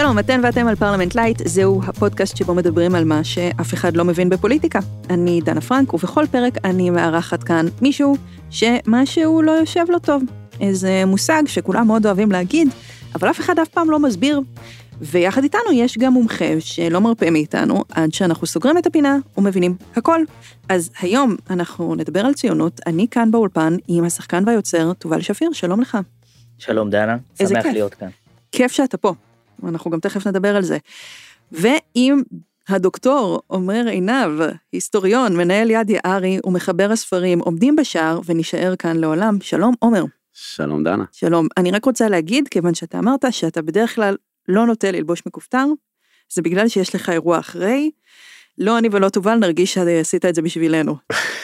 שלום, אתן ואתם על פרלמנט לייט, זהו הפודקאסט שבו מדברים על מה שאף אחד לא מבין בפוליטיקה. אני דנה פרנק, ובכל פרק אני מארחת כאן מישהו שמשהו לא יושב לו טוב. איזה מושג שכולם מאוד אוהבים להגיד, אבל אף אחד אף פעם לא מסביר. ויחד איתנו יש גם מומחה שלא מרפה מאיתנו עד שאנחנו סוגרים את הפינה ומבינים הכל. אז היום אנחנו נדבר על ציונות, אני כאן באולפן עם השחקן והיוצר תובל שפיר, שלום לך. שלום דנה, שמח כיף. להיות כאן. כיף שאתה פה, אנחנו גם תכף נדבר על זה. ועם הדוקטור עומר עינב, היסטוריון, מנהל יד יערי ומחבר הספרים, עומדים בשער ונישאר כאן לעולם. שלום עומר. שלום דנה. שלום. אני רק רוצה להגיד, כיוון שאתה אמרת שאתה בדרך כלל לא נוטה ללבוש מכופתר, זה בגלל שיש לך אירוע אחרי. לא אני ולא תובל נרגיש שעשית את זה בשבילנו.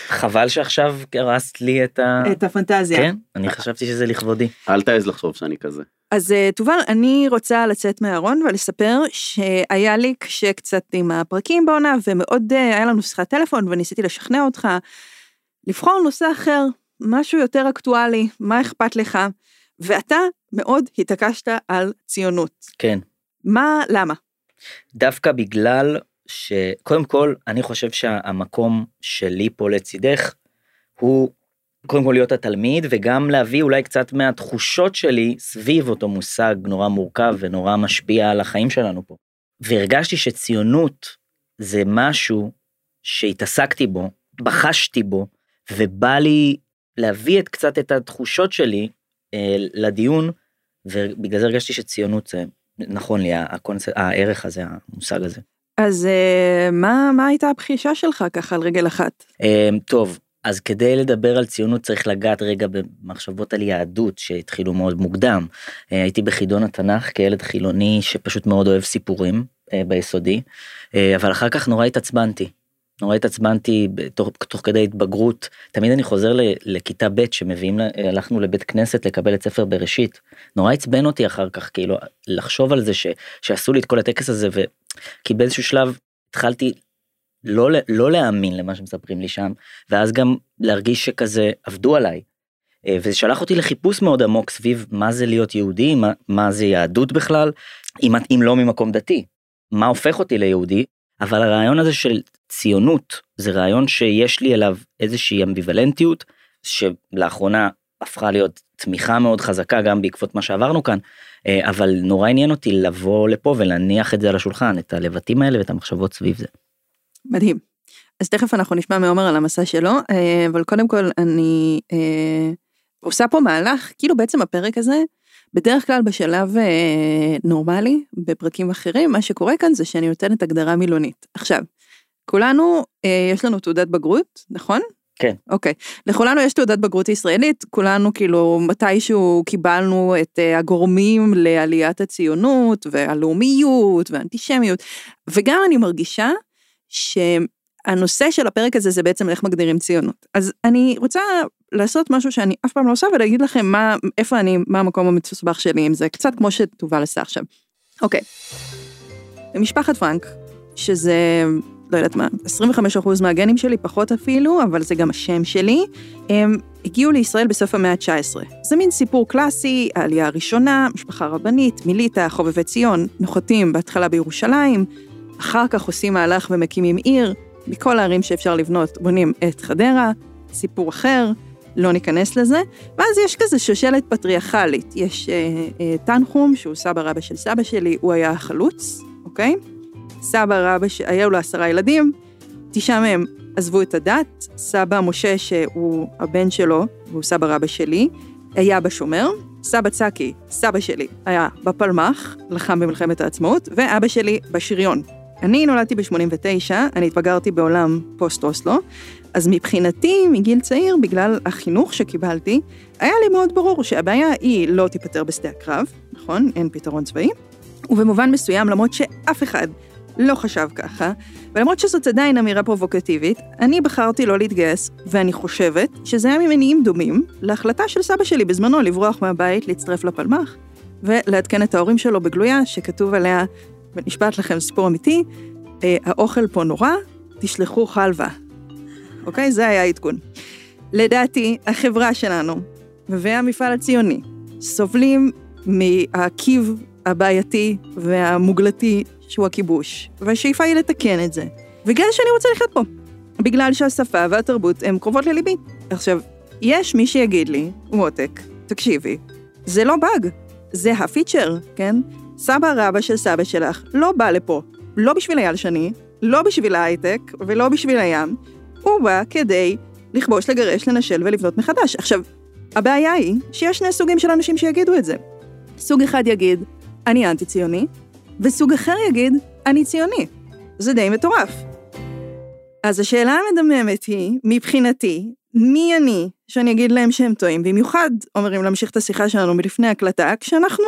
חבל שעכשיו הרסת לי את ה... את הפנטזיה. כן, אני חשבתי שזה לכבודי. אל תעז לחשוב שאני כזה. אז אה, תובל, אני רוצה לצאת מהארון ולספר שהיה לי קשה קצת עם הפרקים בעונה, ומאוד אה, היה לנו שיחת טלפון וניסיתי לשכנע אותך לבחור נושא אחר, משהו יותר אקטואלי, מה אכפת לך, ואתה מאוד התעקשת על ציונות. כן. מה, למה? דווקא בגלל שקודם כל אני חושב שהמקום שלי פה לצידך הוא קודם כל להיות התלמיד וגם להביא אולי קצת מהתחושות שלי סביב אותו מושג נורא מורכב ונורא משפיע על החיים שלנו פה. והרגשתי שציונות זה משהו שהתעסקתי בו, בחשתי בו, ובא לי להביא את קצת את התחושות שלי אה, לדיון, ובגלל זה הרגשתי שציונות זה נכון לי, הקונספט, הערך הזה, המושג הזה. אז אה, מה, מה הייתה הבחישה שלך ככה על רגל אחת? אה, טוב, אז כדי לדבר על ציונות צריך לגעת רגע במחשבות על יהדות שהתחילו מאוד מוקדם. אה, הייתי בחידון התנ"ך כילד חילוני שפשוט מאוד אוהב סיפורים אה, ביסודי, אבל אחר כך נורא התעצבנתי. נורא התעצבנתי תוך, תוך כדי התבגרות, תמיד אני חוזר ל, לכיתה ב' שמביאים, הלכנו לבית כנסת לקבל את ספר בראשית. נורא עצבן אותי אחר כך, כאילו, לחשוב על זה ש, שעשו לי את כל הטקס הזה, ו... כי באיזשהו שלב התחלתי לא, לא להאמין למה שמספרים לי שם, ואז גם להרגיש שכזה עבדו עליי. אה, וזה שלח אותי לחיפוש מאוד עמוק סביב מה זה להיות יהודי, מה, מה זה יהדות בכלל, אם, אם לא ממקום דתי. מה הופך אותי ליהודי, אבל הרעיון הזה של ציונות זה רעיון שיש לי אליו איזושהי אמביוולנטיות שלאחרונה הפכה להיות תמיכה מאוד חזקה גם בעקבות מה שעברנו כאן אה, אבל נורא עניין אותי לבוא לפה ולהניח את זה על השולחן את הלבטים האלה ואת המחשבות סביב זה. מדהים. אז תכף אנחנו נשמע מעומר על המסע שלו, אה, אבל קודם כל אני אה, עושה פה מהלך, כאילו בעצם הפרק הזה, בדרך כלל בשלב אה, נורמלי, בפרקים אחרים, מה שקורה כאן זה שאני נותנת הגדרה מילונית. עכשיו, כולנו, אה, יש לנו תעודת בגרות, נכון? כן. אוקיי. לכולנו יש תעודת בגרות ישראלית, כולנו כאילו מתישהו קיבלנו את אה, הגורמים לעליית הציונות והלאומיות והאנטישמיות, וגם אני מרגישה שהנושא של הפרק הזה זה בעצם איך מגדירים ציונות. אז אני רוצה לעשות משהו שאני אף פעם לא עושה ולהגיד לכם מה, איפה אני, מה המקום המסובך שלי עם זה, קצת כמו שתובל עשה עכשיו. אוקיי. משפחת פרנק, שזה, לא יודעת מה, 25% מהגנים שלי, פחות אפילו, אבל זה גם השם שלי, הם הגיעו לישראל בסוף המאה ה-19. זה מין סיפור קלאסי, העלייה הראשונה, משפחה רבנית, מיליטה, חובבי ציון, נוחתים בהתחלה בירושלים, אחר כך עושים מהלך ומקימים עיר, מכל הערים שאפשר לבנות בונים את חדרה, סיפור אחר, לא ניכנס לזה, ואז יש כזה שושלת פטריארכלית, יש אה, אה, תנחום, שהוא סבא רבא של סבא שלי, הוא היה החלוץ, אוקיי? סבא רבא, ש... היו לו עשרה ילדים, תשעה מהם עזבו את הדת, סבא משה, שהוא הבן שלו, והוא סבא רבא שלי, היה בשומר, סבא צקי, סבא שלי, היה בפלמ"ח, לחם במלחמת העצמאות, ואבא שלי בשריון. אני נולדתי ב-89, אני התבגרתי בעולם פוסט-אוסלו, אז מבחינתי, מגיל צעיר, בגלל החינוך שקיבלתי, היה לי מאוד ברור שהבעיה היא לא תיפתר בשדה הקרב, נכון? אין פתרון צבאי. ובמובן מסוים, למרות שאף אחד לא חשב ככה, ולמרות שזאת עדיין אמירה פרובוקטיבית, אני בחרתי לא להתגייס, ואני חושבת שזה היה ממניעים דומים להחלטה של סבא שלי בזמנו לברוח מהבית, להצטרף לפלמ"ח, ולעדכן את ההורים שלו בגלויה, שכתוב עליה, ונשבעת לכם סיפור אמיתי, אה, האוכל פה נורא, תשלחו חלבה. אוקיי? זה היה העדכון. לדעתי, החברה שלנו והמפעל הציוני סובלים מהקיב הבעייתי והמוגלתי שהוא הכיבוש, והשאיפה היא לתקן את זה. בגלל שאני רוצה לחיות פה. בגלל שהשפה והתרבות הן קרובות לליבי. עכשיו, יש מי שיגיד לי, מותק, תקשיבי, זה לא באג, זה הפיצ'ר, כן? סבא רבא של סבא שלך לא בא לפה, לא בשביל אייל שני, לא בשביל ההייטק ולא בשביל הים, הוא בא כדי לכבוש, לגרש, לנשל ולבנות מחדש. עכשיו, הבעיה היא שיש שני סוגים של אנשים שיגידו את זה. סוג אחד יגיד, אני אנטי-ציוני, וסוג אחר יגיד, אני ציוני. זה די מטורף. אז השאלה המדממת היא, מבחינתי, מי אני שאני אגיד להם שהם טועים? במיוחד אומרים להמשיך את השיחה שלנו מלפני הקלטה, כשאנחנו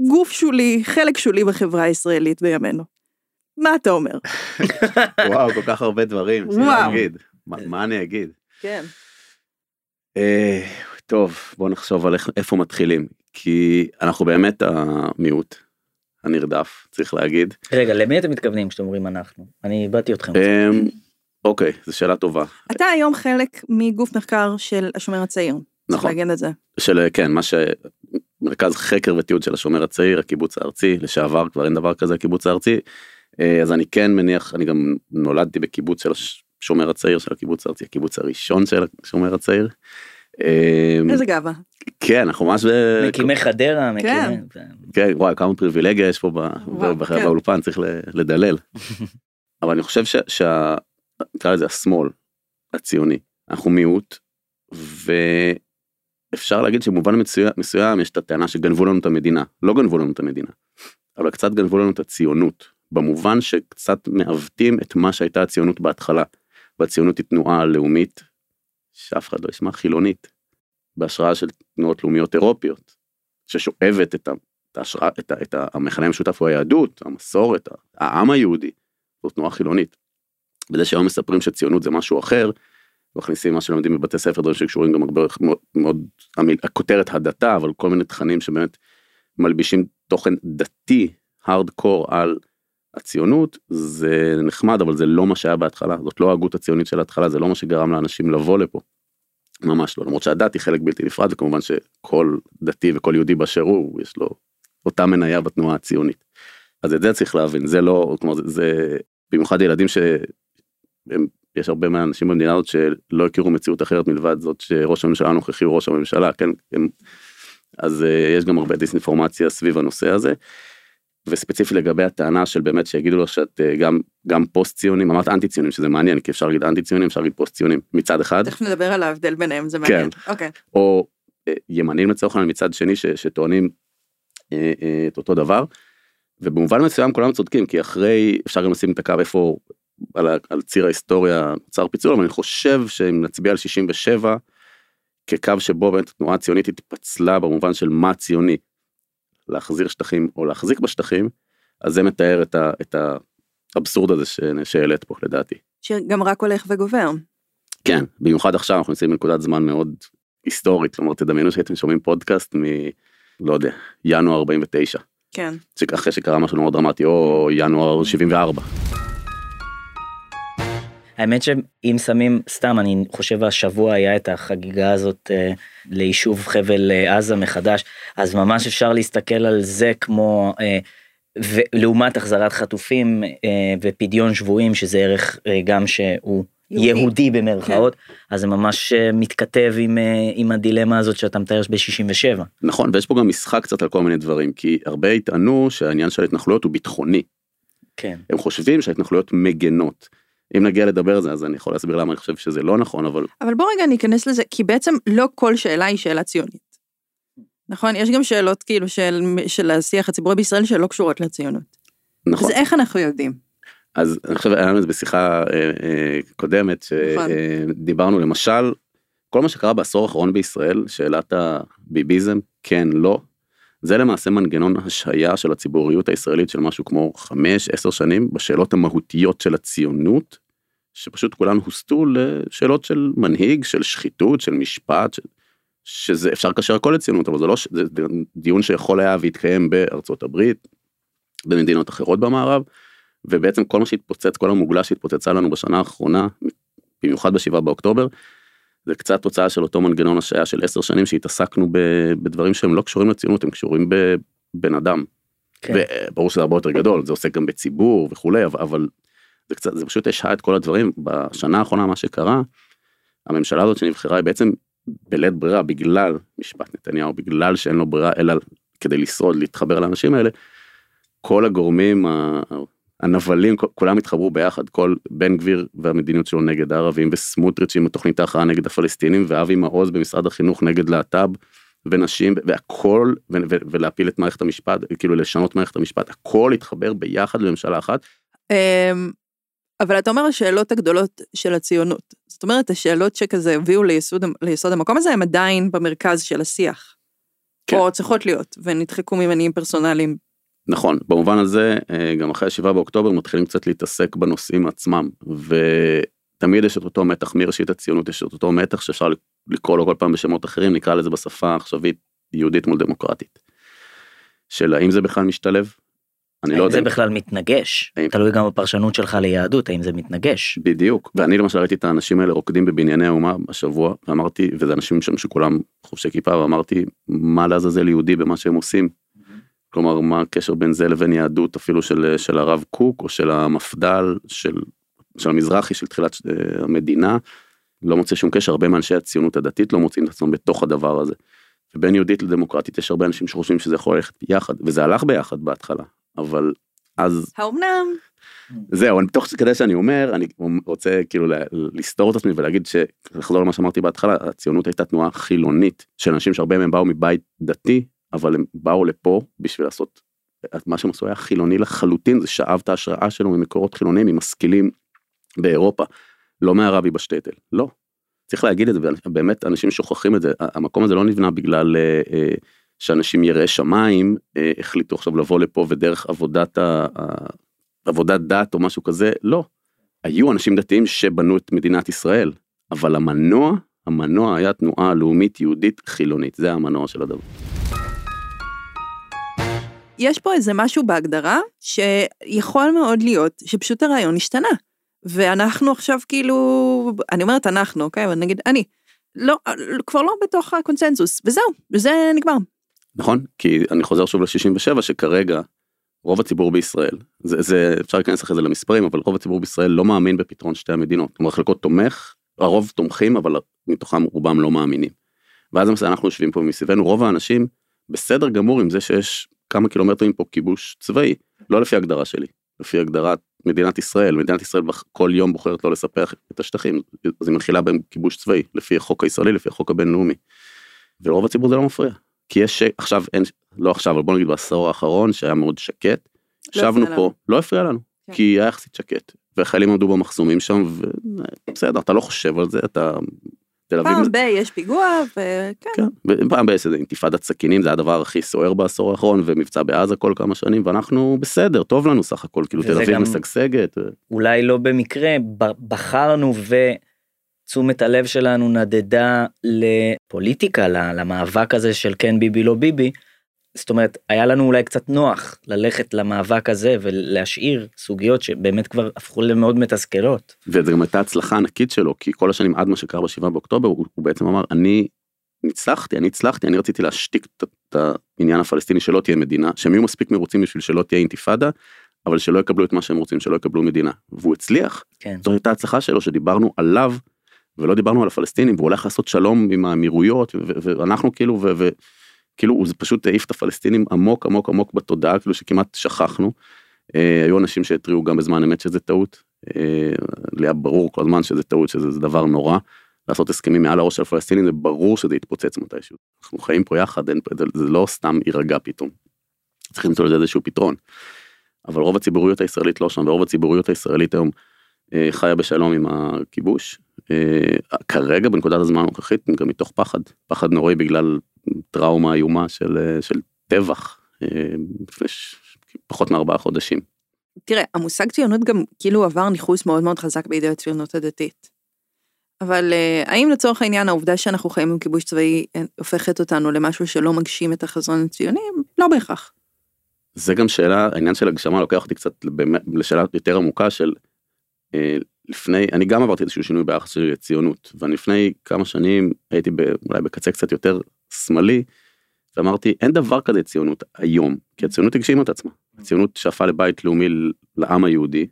גוף שולי, חלק שולי בחברה הישראלית בימינו. מה אתה אומר? וואו, כל כך הרבה דברים. וואו. אגיד. מה, מה אני אגיד? כן. אה, טוב, בוא נחשוב על איך, איפה מתחילים. כי אנחנו באמת המיעוט הנרדף, צריך להגיד. רגע, למי אתם מתכוונים כשאתם אומרים אנחנו? אני איבדתי אתכם. אה, אוקיי, זו שאלה טובה. אתה היום חלק מגוף מחקר של השומר הצעיר. צריך נכון. להגיד את זה. של כן, מה ש... מרכז חקר ותיעוד של השומר הצעיר, הקיבוץ הארצי, לשעבר כבר אין דבר כזה הקיבוץ הארצי. אה, אז אני כן מניח, אני גם נולדתי בקיבוץ של השומר הצעיר של הקיבוץ הארצי, הקיבוץ הראשון של השומר הצעיר. אה, איזה גאווה. כן, אנחנו ממש. מקימי חדרה, מקימי... כן, וואי, כמה פריבילגיה יש פה ב- וואו, ב- כן. באולפן, צריך ל- לדלל. אבל אני חושב ש- שה... נקרא לזה השמאל הציוני, אנחנו מיעוט, ואפשר להגיד שבמובן מסוים, יש את הטענה שגנבו לנו את המדינה. לא גנבו לנו את המדינה, אבל קצת גנבו לנו את הציונות, במובן שקצת מעוותים את מה שהייתה הציונות בהתחלה. והציונות היא תנועה לאומית, שאף אחד לא ישמע חילונית, בהשראה של תנועות לאומיות אירופיות, ששואבת את. את ההשראה, את, את המכנה המשותף הוא היהדות, המסורת, העם היהודי, זו תנועה חילונית. וזה שהיום מספרים שציונות זה משהו אחר, מכניסים מה שלומדים בבתי ספר, דברים שקשורים גם הרבה מאוד, מאוד הכותרת הדתה, אבל כל מיני תכנים שבאמת מלבישים תוכן דתי, הארדקור על הציונות, זה נחמד, אבל זה לא מה שהיה בהתחלה, זאת לא ההגות הציונית של ההתחלה, זה לא מה שגרם לאנשים לבוא לפה. ממש לא, למרות שהדת היא חלק בלתי נפרד, וכמובן שכל דתי וכל יהודי באשר הוא, יש לו אותה מניה בתנועה הציונית. אז את זה צריך להבין, זה לא, כלומר זה, זה במיוחד ילדים ש... יש הרבה מהאנשים במדינה הזאת שלא הכירו מציאות אחרת מלבד זאת שראש הממשלה הנוכחי הוא ראש הממשלה, כן? הם, אז uh, יש גם הרבה דיסאינפורמציה סביב הנושא הזה. וספציפי לגבי הטענה של באמת שיגידו לו שאת uh, גם גם פוסט ציונים אמרת אנטי ציונים שזה מעניין כי אפשר להגיד אנטי ציונים אפשר להגיד פוסט ציונים מצד אחד תכף נדבר על ההבדל ביניהם, זה מעניין. אוקיי. או אה, ימנים לצורך העניין מצד שני ש, שטוענים אה, אה, את אותו דבר. ובמובן מסוים כולם צודקים כי אחרי אפשר גם לשים את הקו איפה על, על ציר ההיסטוריה נוצר פיצול אבל אני חושב שאם נצביע על 67 כקו שבו באמת התנועה הציונית התפצלה במובן של מה ציוני. להחזיר שטחים או להחזיק בשטחים אז זה מתאר את, ה, את האבסורד הזה ש- שהעלית פה לדעתי. שגם רק הולך וגובר. כן, במיוחד עכשיו אנחנו נמצאים בנקודת זמן מאוד היסטורית, כלומר תדמיינו שהייתם שומעים פודקאסט מ... לא יודע, ינואר 49, כן. אחרי שקרה משהו מאוד דרמטי, או ינואר 74. האמת שאם שמים סתם אני חושב השבוע היה את החגיגה הזאת אה, ליישוב חבל אה, עזה מחדש אז ממש אפשר להסתכל על זה כמו אה, ולעומת החזרת חטופים אה, ופדיון שבויים שזה ערך אה, גם שהוא יהודי. יהודי במרכאות אז זה ממש אה, מתכתב עם אה, עם הדילמה הזאת שאתה מתאר ב-67. נכון, ויש פה גם משחק קצת על כל מיני דברים, כי הרבה יטענו שהעניין של ההתנחלויות הוא ביטחוני. כן. הם חושבים שההתנחלויות מגנות. אם נגיע לדבר על זה, אז אני יכול להסביר למה אני חושב שזה לא נכון, אבל אבל בוא רגע ניכנס לזה, כי בעצם לא כל שאלה היא שאלה ציונית. נכון? יש גם שאלות כאילו של, של השיח הציבורי בישראל שלא קשורות לציונות. נכון. אז איך אנחנו יודעים? אז אני חושב היה לנו את זה בשיחה אה, אה, קודמת נכון. שדיברנו למשל כל מה שקרה בעשור האחרון בישראל שאלת הביביזם כן לא זה למעשה מנגנון השהיה של הציבוריות הישראלית של משהו כמו 5-10 שנים בשאלות המהותיות של הציונות שפשוט כולן הוסטו לשאלות של מנהיג של שחיתות של משפט של, שזה אפשר לקשר הכל לציונות אבל זה לא ש- זה דיון שיכול היה והתקיים בארצות הברית במדינות אחרות במערב. ובעצם כל מה שהתפוצץ, כל המוגלה שהתפוצצה לנו בשנה האחרונה, במיוחד בשבעה באוקטובר, זה קצת תוצאה של אותו מנגנון השעיה של עשר שנים שהתעסקנו בדברים שהם לא קשורים לציונות, הם קשורים ב- בן אדם. כן. וברור שזה הרבה יותר גדול, זה עוסק גם בציבור וכולי, אבל, זה קצת, זה פשוט השהה את כל הדברים. בשנה האחרונה מה שקרה, הממשלה הזאת שנבחרה היא בעצם בלית ברירה בגלל משפט נתניהו, בגלל שאין לו ברירה אלא כדי לשרוד, להתחבר לאנשים האלה, כל הגורמים הנבלים, כולם התחברו ביחד, כל בן גביר והמדיניות שלו נגד הערבים, וסמוטריץ' עם התוכנית ההכרעה נגד הפלסטינים, ואבי מעוז במשרד החינוך נגד להט"ב ונשים, והכל, ו- ו- ולהפיל את מערכת המשפט, כאילו לשנות מערכת המשפט, הכל התחבר ביחד לממשלה אחת. אמ, אבל אתה אומר השאלות הגדולות של הציונות. זאת אומרת, השאלות שכזה הביאו ליסוד, ליסוד המקום הזה, הם עדיין במרכז של השיח. כן. או צריכות להיות, ונדחקו ממניעים פרסונליים. נכון, במובן הזה, אה, גם אחרי השבעה באוקטובר מתחילים קצת להתעסק בנושאים עצמם, ותמיד יש את אותו מתח מראשית הציונות, יש את אותו מתח שאפשר לקרוא לו כל פעם בשמות אחרים, נקרא לזה בשפה העכשווית יהודית מול דמוקרטית. של האם זה בכלל משתלב? אני לא האם יודע. זה בכלל מתנגש? האם- תלוי גם בפרשנות שלך ליהדות, האם זה מתנגש? בדיוק, ואני למשל ראיתי את האנשים האלה רוקדים בבנייני האומה השבוע, ואמרתי, וזה אנשים שם שכולם חובשי כיפה, ואמרתי, מה לעזאזל יהודי במה שהם עושים? כלומר, מה הקשר בין זה לבין יהדות אפילו של, של הרב קוק, או של המפד"ל, של, של המזרחי, של תחילת אה, המדינה, לא מוצא שום קשר, הרבה מאנשי הציונות הדתית לא מוצאים את עצמם בתוך הדבר הזה. ובין יהודית לדמוקרטית יש הרבה אנשים שחושבים שזה יכול ללכת יחד, וזה הלך ביחד בהתחלה, אבל אז האומנם? זהו, אני תוך כדי שאני אומר, אני רוצה כאילו לסתור את עצמי ולהגיד שלחזור למה שאמרתי בהתחלה, הציונות הייתה תנועה חילונית של אנשים שהרבה מהם באו מבית דתי, אבל הם באו לפה בשביל לעשות, מה שהם עשו היה חילוני לחלוטין, זה שאב את ההשראה שלו ממקורות חילוניים, ממשכילים באירופה, לא מהרבי בשטייטל, לא. צריך להגיד את זה, באמת אנשים שוכחים את זה, המקום הזה לא נבנה בגלל אה, אה, שאנשים יראי שמיים אה, החליטו עכשיו לבוא לפה ודרך עבודת. ה- עבודת דת או משהו כזה, לא. היו אנשים דתיים שבנו את מדינת ישראל, אבל המנוע, המנוע היה תנועה לאומית יהודית חילונית, זה המנוע של הדבר. יש פה איזה משהו בהגדרה שיכול מאוד להיות שפשוט הרעיון השתנה. ואנחנו עכשיו כאילו, אני אומרת אנחנו, אוקיי? אבל נגיד אני. לא, כבר לא בתוך הקונצנזוס, וזהו, וזה נגמר. נכון? כי אני חוזר שוב ל-67 שכרגע רוב הציבור בישראל, זה, זה אפשר להיכנס אחרי זה למספרים, אבל רוב הציבור בישראל לא מאמין בפתרון שתי המדינות. כלומר חלקו תומך, הרוב תומכים, אבל מתוכם רובם לא מאמינים. ואז אנחנו יושבים פה מסביבנו, רוב האנשים בסדר גמור עם זה שיש כמה קילומטרים פה כיבוש צבאי, לא לפי הגדרה שלי, לפי הגדרת מדינת ישראל, מדינת ישראל כל יום בוחרת לא לספח את השטחים, אז היא מתחילה בהם כיבוש צבאי, לפי החוק הישראלי, לפי החוק הבינלאומי. ולרוב הציבור זה לא מפריע. כי יש, עכשיו אין, לא עכשיו, אבל בוא נגיד בעשור האחרון שהיה מאוד שקט, ישבנו הפריע פה. לא הפריע לנו, כן. כי היה יחסית שקט, והחיילים עמדו במחסומים שם, ובסדר, אתה לא חושב על זה, אתה... תל אביב, פעם ב- יש פיגוע, וכן. כן, ופעם באיזה אינתיפאדת סכינים זה הדבר הכי סוער בעשור האחרון ומבצע בעזה כל כמה שנים ואנחנו בסדר טוב לנו סך הכל כאילו תל אביב גם- משגשגת אולי לא במקרה ב- בחרנו ותשומת הלב שלנו נדדה לפוליטיקה, למאבק הזה של כן ביבי לא ביבי. זאת אומרת, היה לנו אולי קצת נוח ללכת למאבק הזה ולהשאיר סוגיות שבאמת כבר הפכו למאוד מתסכלות. וזה גם הייתה הצלחה ענקית שלו כי כל השנים עד מה שקרה בשבעה באוקטובר הוא, הוא בעצם אמר אני ניצחתי אני הצלחתי אני רציתי להשתיק את, העניין הפלסטיני שלא תהיה מדינה שהם יהיו מספיק מרוצים בשביל שלא תהיה אינתיפאדה אבל שלא יקבלו את מה שהם רוצים שלא יקבלו מדינה והוא הצליח כן. זו הייתה הצלחה שלו שדיברנו עליו ולא דיברנו על הפלסטינים והוא הולך לעשות שלום עם האמירויות ו- ו- ואנחנו כאילו ו- ו- כאילו הוא פשוט העיף את הפלסטינים עמוק עמוק עמוק בתודעה כאילו שכמעט שכחנו. אה, היו אנשים שהתריעו גם בזמן אמת שזה טעות. אה, לי היה ברור כל הזמן שזה טעות שזה זה דבר נורא. לעשות הסכמים מעל הראש של הפלסטינים זה ברור שזה יתפוצץ מתישהו. אנחנו חיים פה יחד אין, זה, זה לא סתם יירגע פתאום. צריכים למצוא לזה איזשהו פתרון. אבל רוב הציבוריות הישראלית לא שם ורוב הציבוריות הישראלית היום אה, חיה בשלום עם הכיבוש. אה, כרגע בנקודת הזמן הנוכחית גם מתוך פחד פחד נוראי בגלל טראומה איומה של אה, של טבח אה, לפני פחות מארבעה חודשים. תראה, המושג ציונות גם כאילו עבר ניכוס מאוד מאוד חזק בידי הציונות הדתית. אבל אה, האם לצורך העניין העובדה שאנחנו חיים עם כיבוש צבאי הופכת אותנו למשהו שלא מגשים את החזון הציוני? לא בהכרח. זה גם שאלה העניין של הגשמה לוקח אותי קצת באמת לשאלה יותר עמוקה של אה, לפני אני גם עברתי איזשהו שינוי ביחס שלי לציונות ואני לפני כמה שנים הייתי ב, אולי בקצה קצת יותר שמאלי ואמרתי אין דבר כזה ציונות היום כי הציונות הגשימה את עצמה הציונות שאפה לבית לאומי לעם היהודי.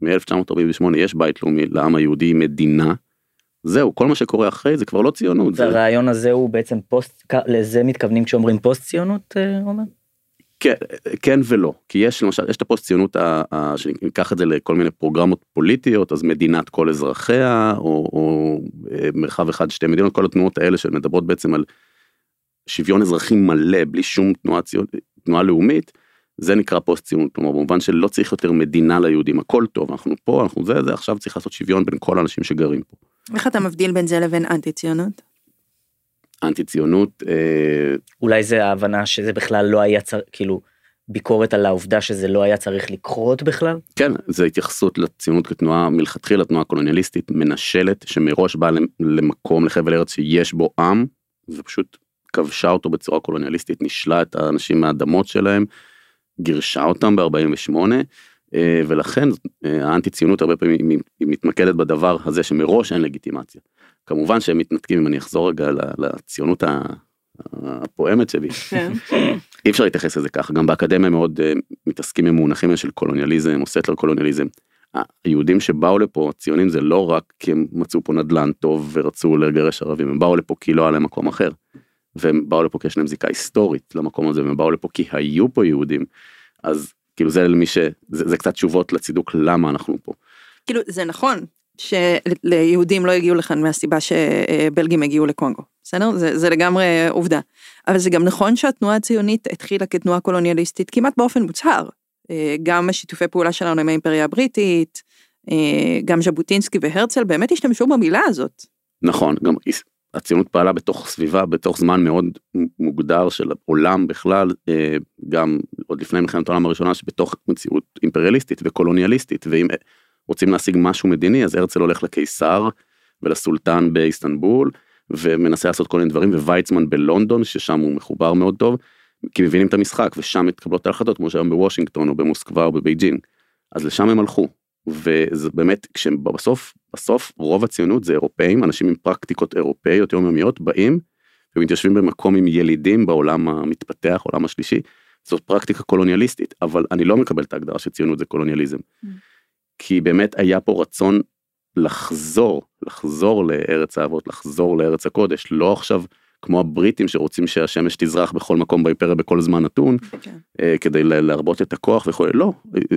מ-1948 יש בית לאומי לעם היהודי מדינה. זהו כל מה שקורה אחרי זה כבר לא ציונות. זה... והרעיון הזה הוא בעצם פוסט לזה מתכוונים כשאומרים פוסט ציונות אה, עומר? כן, כן ולא כי יש למשל יש את הפוסט ציונות שניקח את זה לכל מיני פרוגרמות פוליטיות אז מדינת כל אזרחיה או, או אה, מרחב אחד שתי מדינות כל התנועות האלה שמדברות בעצם על שוויון אזרחי מלא בלי שום תנועה ציון, תנועה לאומית זה נקרא פוסט ציונות כלומר במובן שלא צריך יותר מדינה ליהודים הכל טוב אנחנו פה אנחנו זה זה עכשיו צריך לעשות שוויון בין כל האנשים שגרים פה. איך אתה מבדיל בין זה לבין אנטי ציונות? אנטי ציונות אה... אולי זה ההבנה שזה בכלל לא היה צריך כאילו ביקורת על העובדה שזה לא היה צריך לקרות בכלל? כן זה התייחסות לציונות כתנועה מלכתחילה תנועה קולוניאליסטית מנשלת שמראש באה למקום לחבל ארץ שיש בו עם ופשוט כבשה אותו בצורה קולוניאליסטית נישלה את האנשים מהאדמות שלהם גירשה אותם ב-48 אה, ולכן אה, האנטי ציונות הרבה פעמים היא מתמקדת בדבר הזה שמראש אין לגיטימציה. כמובן שהם מתנתקים אם אני אחזור רגע לציונות הפועמת שלי. כן. אי אפשר להתייחס לזה ככה גם באקדמיה מאוד אה, מתעסקים עם מונחים של קולוניאליזם או סטלר קולוניאליזם. היהודים שבאו לפה ציונים זה לא רק כי הם מצאו פה נדל"ן טוב ורצו לגרש ערבים הם באו לפה כי לא היה להם מקום אחר. והם באו לפה כי יש להם זיקה היסטורית למקום הזה והם באו לפה כי היו פה יהודים אז כאילו זה למי ש... זה, זה קצת תשובות לצידוק למה אנחנו פה. כאילו זה נכון שליהודים לא הגיעו לכאן מהסיבה שבלגים הגיעו לקונגו בסדר זה, זה לגמרי עובדה אבל זה גם נכון שהתנועה הציונית התחילה כתנועה קולוניאליסטית כמעט באופן מוצהר גם השיתופי פעולה שלנו עם האימפריה הבריטית גם ז'בוטינסקי והרצל באמת השתמשו במילה הזאת. נכון גם הציונות פעלה בתוך סביבה בתוך זמן מאוד מוגדר של עולם בכלל אה, גם עוד לפני מלחמת העולם הראשונה שבתוך מציאות אימפריאליסטית וקולוניאליסטית ואם רוצים להשיג משהו מדיני אז הרצל הולך לקיסר ולסולטן באיסטנבול ומנסה לעשות כל מיני דברים וויצמן בלונדון ששם הוא מחובר מאוד טוב כי מבינים את המשחק ושם מתקבלות ההחלטות כמו שהיום בוושינגטון או במוסקבה או בבייג'ינג. אז לשם הם הלכו. וזה באמת כשהם בסוף רוב הציונות זה אירופאים אנשים עם פרקטיקות אירופאיות יומיומיות באים ומתיישבים במקום עם ילידים בעולם המתפתח עולם השלישי זאת פרקטיקה קולוניאליסטית אבל אני לא מקבל את ההגדרה שציונות זה קולוניאליזם. Mm. כי באמת היה פה רצון לחזור לחזור לארץ האבות לחזור לארץ הקודש לא עכשיו כמו הבריטים שרוצים שהשמש תזרח בכל מקום באימפריה בכל זמן נתון okay. כן. אה, כדי להרבות את הכוח וכו' לא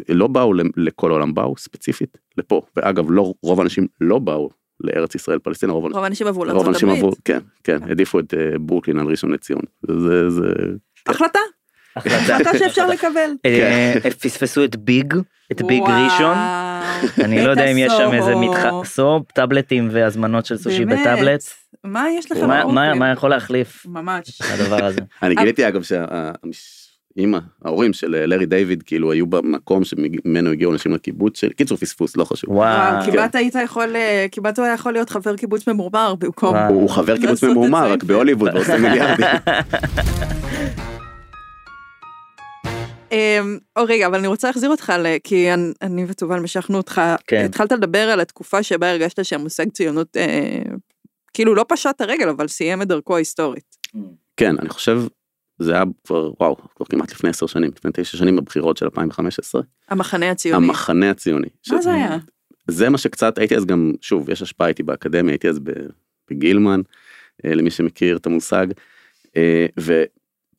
לא באו לכל העולם באו ספציפית לפה. ואגב לא רוב האנשים לא באו לארץ ישראל פלסטינה רוב האנשים עברו לארצות הברית. כן כן העדיפו את אה, ברוקלין על ראשון לציון. זה זה החלטה. החלטה. שאפשר לקבל. אה, כן. פספסו את ביג את ביג ראשון. אני לא יודע אם יש שם איזה מתחסו טאבלטים והזמנות של סושי בטאבלט. מה יש לך? מה יכול להחליף? ממש. הדבר הזה. אני גיליתי אגב שאמא ההורים של לארי דיוויד כאילו היו במקום שממנו הגיעו אנשים לקיבוץ של קיצור פספוס לא חשוב. וואו. כמעט היית יכול כמעט הוא היה יכול להיות חבר קיבוץ ממורמר במקום. הוא חבר קיבוץ ממורמר רק בהוליווד ועושה מיליארדים. אמ, או רגע, אבל אני רוצה להחזיר אותך, כי אני ותובל משכנו אותך, כן. התחלת לדבר על התקופה שבה הרגשת שהמושג ציונות, אה, כאילו לא פשט הרגל, אבל סיים את דרכו ההיסטורית. כן, אני חושב, זה היה כבר, וואו, כבר כמעט לפני עשר שנים, לפני תשע שנים בבחירות של 2015. המחנה הציוני. המחנה הציוני. מה. זה היה? זה מה שקצת, הייתי אז גם, שוב, יש השפעה, הייתי באקדמיה, הייתי אז בגילמן, אה, למי שמכיר את המושג, אה, ו...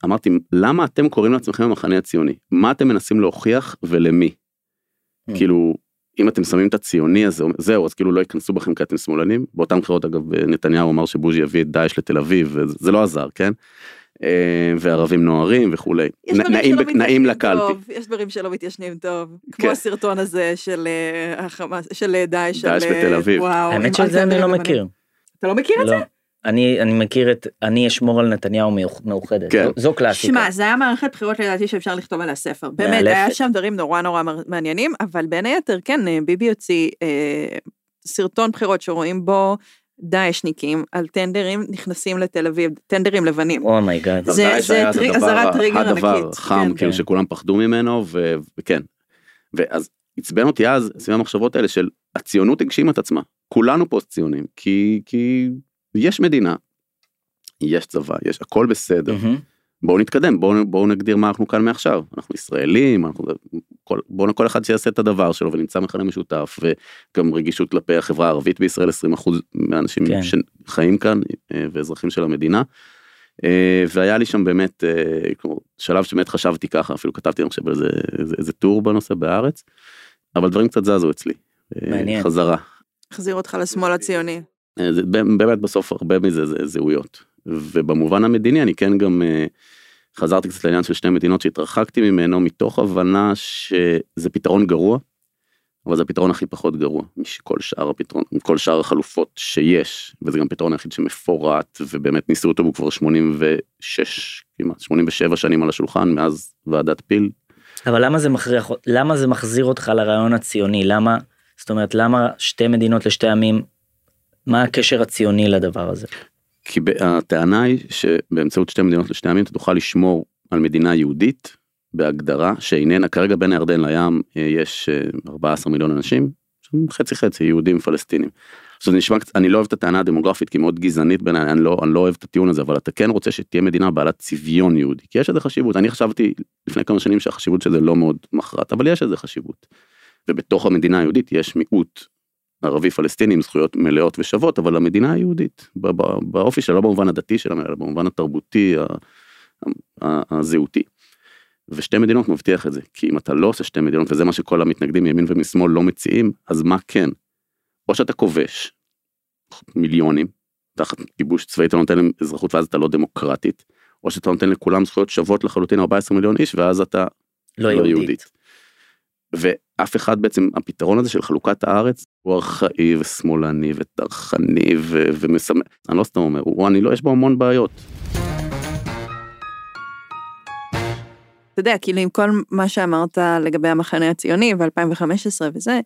אמרתי למה אתם קוראים לעצמכם המחנה הציוני מה אתם מנסים להוכיח ולמי. Mm. כאילו אם אתם שמים את הציוני הזה זהו אז כאילו לא ייכנסו בכם כי אתם שמאלנים באותם בחירות אגב נתניהו אמר שבוז'י יביא את דאעש לתל אביב וזה לא עזר כן. אה, וערבים נוהרים וכולי נעים נעים לקלפי יש דברים שלא מתיישנים טוב כמו כן. הסרטון הזה של אה, של דאעש דאעש בתל אביב האמת שזה אני לא מכיר. אתה לא מכיר את לא. זה? אני אני מכיר את אני אשמור על נתניהו מאוחדת כן. זו, זו קלאסיקה. שמע זה היה מערכת בחירות לדעתי שאפשר לכתוב עליה ספר באמת היה שם דברים נורא נורא מעניינים אבל בין היתר כן אה, ביבי הוציא אה, סרטון בחירות שרואים בו דאעשניקים על טנדרים נכנסים לתל אביב טנדרים לבנים. Oh my God. Oh זה, זה אזהרת טריגר ענקית. הדבר חם כן, כאילו כן. שכולם פחדו ממנו וכן. ואז עצבן אותי אז סביב המחשבות האלה של הציונות הגשימה את עצמה כולנו פוסט ציונים כי כי יש מדינה, יש צבא, יש הכל בסדר. Mm-hmm. בואו נתקדם, בואו בוא נגדיר מה אנחנו כאן מעכשיו, אנחנו ישראלים, אנחנו, כל, בואו כל אחד שיעשה את הדבר שלו ונמצא מכנה משותף, וגם רגישות כלפי החברה הערבית בישראל, 20% מהאנשים כן. שחיים כאן אה, ואזרחים של המדינה. אה, והיה לי שם באמת שלב שבאמת חשבתי ככה, אפילו כתבתי אני חושב על איזה, איזה, איזה טור בנושא בארץ, אבל דברים קצת זזו אצלי. מעניין. חזרה. החזיר אותך לשמאל הציוני. זה, באמת בסוף הרבה מזה זה זהויות. ובמובן המדיני אני כן גם uh, חזרתי קצת לעניין של שתי מדינות שהתרחקתי ממנו מתוך הבנה שזה פתרון גרוע. אבל זה הפתרון הכי פחות גרוע משכל שאר הפתרון, מכל שאר החלופות שיש, וזה גם פתרון היחיד שמפורט, ובאמת ניסו אותו כבר 86, כמעט 87 שנים על השולחן מאז ועדת פיל. אבל למה זה מכריח, למה זה מחזיר אותך לרעיון הציוני? למה, זאת אומרת, למה שתי מדינות לשתי עמים, מה הקשר הציוני לדבר הזה? כי הטענה היא שבאמצעות שתי מדינות לשני עמים אתה תוכל לשמור על מדינה יהודית בהגדרה שאיננה כרגע בין הירדן לים אה, יש 14 אה, מיליון אנשים חצי חצי יהודים פלסטינים. זה נשמע אני לא אוהב את הטענה הדמוגרפית כי מאוד גזענית בעיניי אני לא אני לא אוהב את הטיעון הזה אבל אתה כן רוצה שתהיה מדינה בעלת צביון יהודי כי יש לזה חשיבות אני חשבתי לפני כמה שנים שהחשיבות של זה לא מאוד מכרעת אבל יש לזה חשיבות. ובתוך המדינה היהודית יש מיעוט ערבי פלסטיני עם זכויות מלאות ושוות אבל המדינה היהודית באופי שלה לא במובן הדתי שלה אלא במובן התרבותי הזהותי. ושתי מדינות מבטיח את זה כי אם אתה לא עושה שתי מדינות וזה מה שכל המתנגדים מימין ומשמאל לא מציעים אז מה כן. או שאתה כובש מיליונים תחת כיבוש צבאי אתה נותן להם אזרחות ואז אתה לא דמוקרטית או שאתה נותן לכולם זכויות שוות לחלוטין 14 מיליון איש ואז אתה לא, לא יהודית. יהודית. ואף אחד בעצם הפתרון הזה של חלוקת הארץ הוא ארכאי ושמאלני וטרחני ומסמל אני לא סתם אומר הוא אני לא יש בו המון בעיות. אתה יודע, כאילו עם כל מה שאמרת לגבי המחנה הציוני ב-2015 וזה,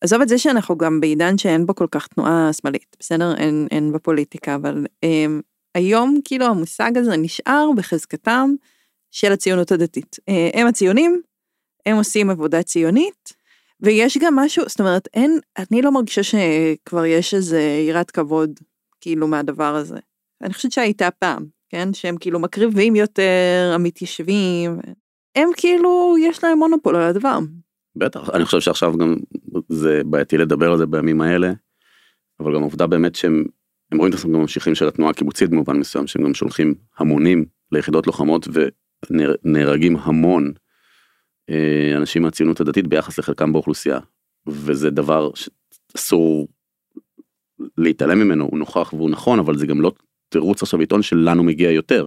עזוב את זה שאנחנו גם בעידן שאין בו כל כך תנועה שמאלית, בסדר? אין, אין בפוליטיקה, אבל הם, היום כאילו המושג הזה נשאר בחזקתם של הציונות הדתית. אה, הם הציונים, הם עושים עבודה ציונית, ויש גם משהו, זאת אומרת, אין, אני לא מרגישה שכבר יש איזה יראת כבוד, כאילו, מהדבר הזה. אני חושבת שהייתה פעם, כן? שהם כאילו מקריבים יותר, המתיישבים, הם כאילו, יש להם מונופול על הדבר. בטח, אני חושב שעכשיו גם זה בעייתי לדבר על זה בימים האלה, אבל גם עובדה באמת שהם הם רואים את עצמם גם ממשיכים של התנועה הקיבוצית במובן מסוים, שהם גם שולחים המונים ליחידות לוחמות ונהרגים המון אנשים מהציונות הדתית ביחס לחלקם באוכלוסייה, וזה דבר שאסור להתעלם ממנו, הוא נוכח והוא נכון, אבל זה גם לא תירוץ עכשיו לטעון שלנו מגיע יותר.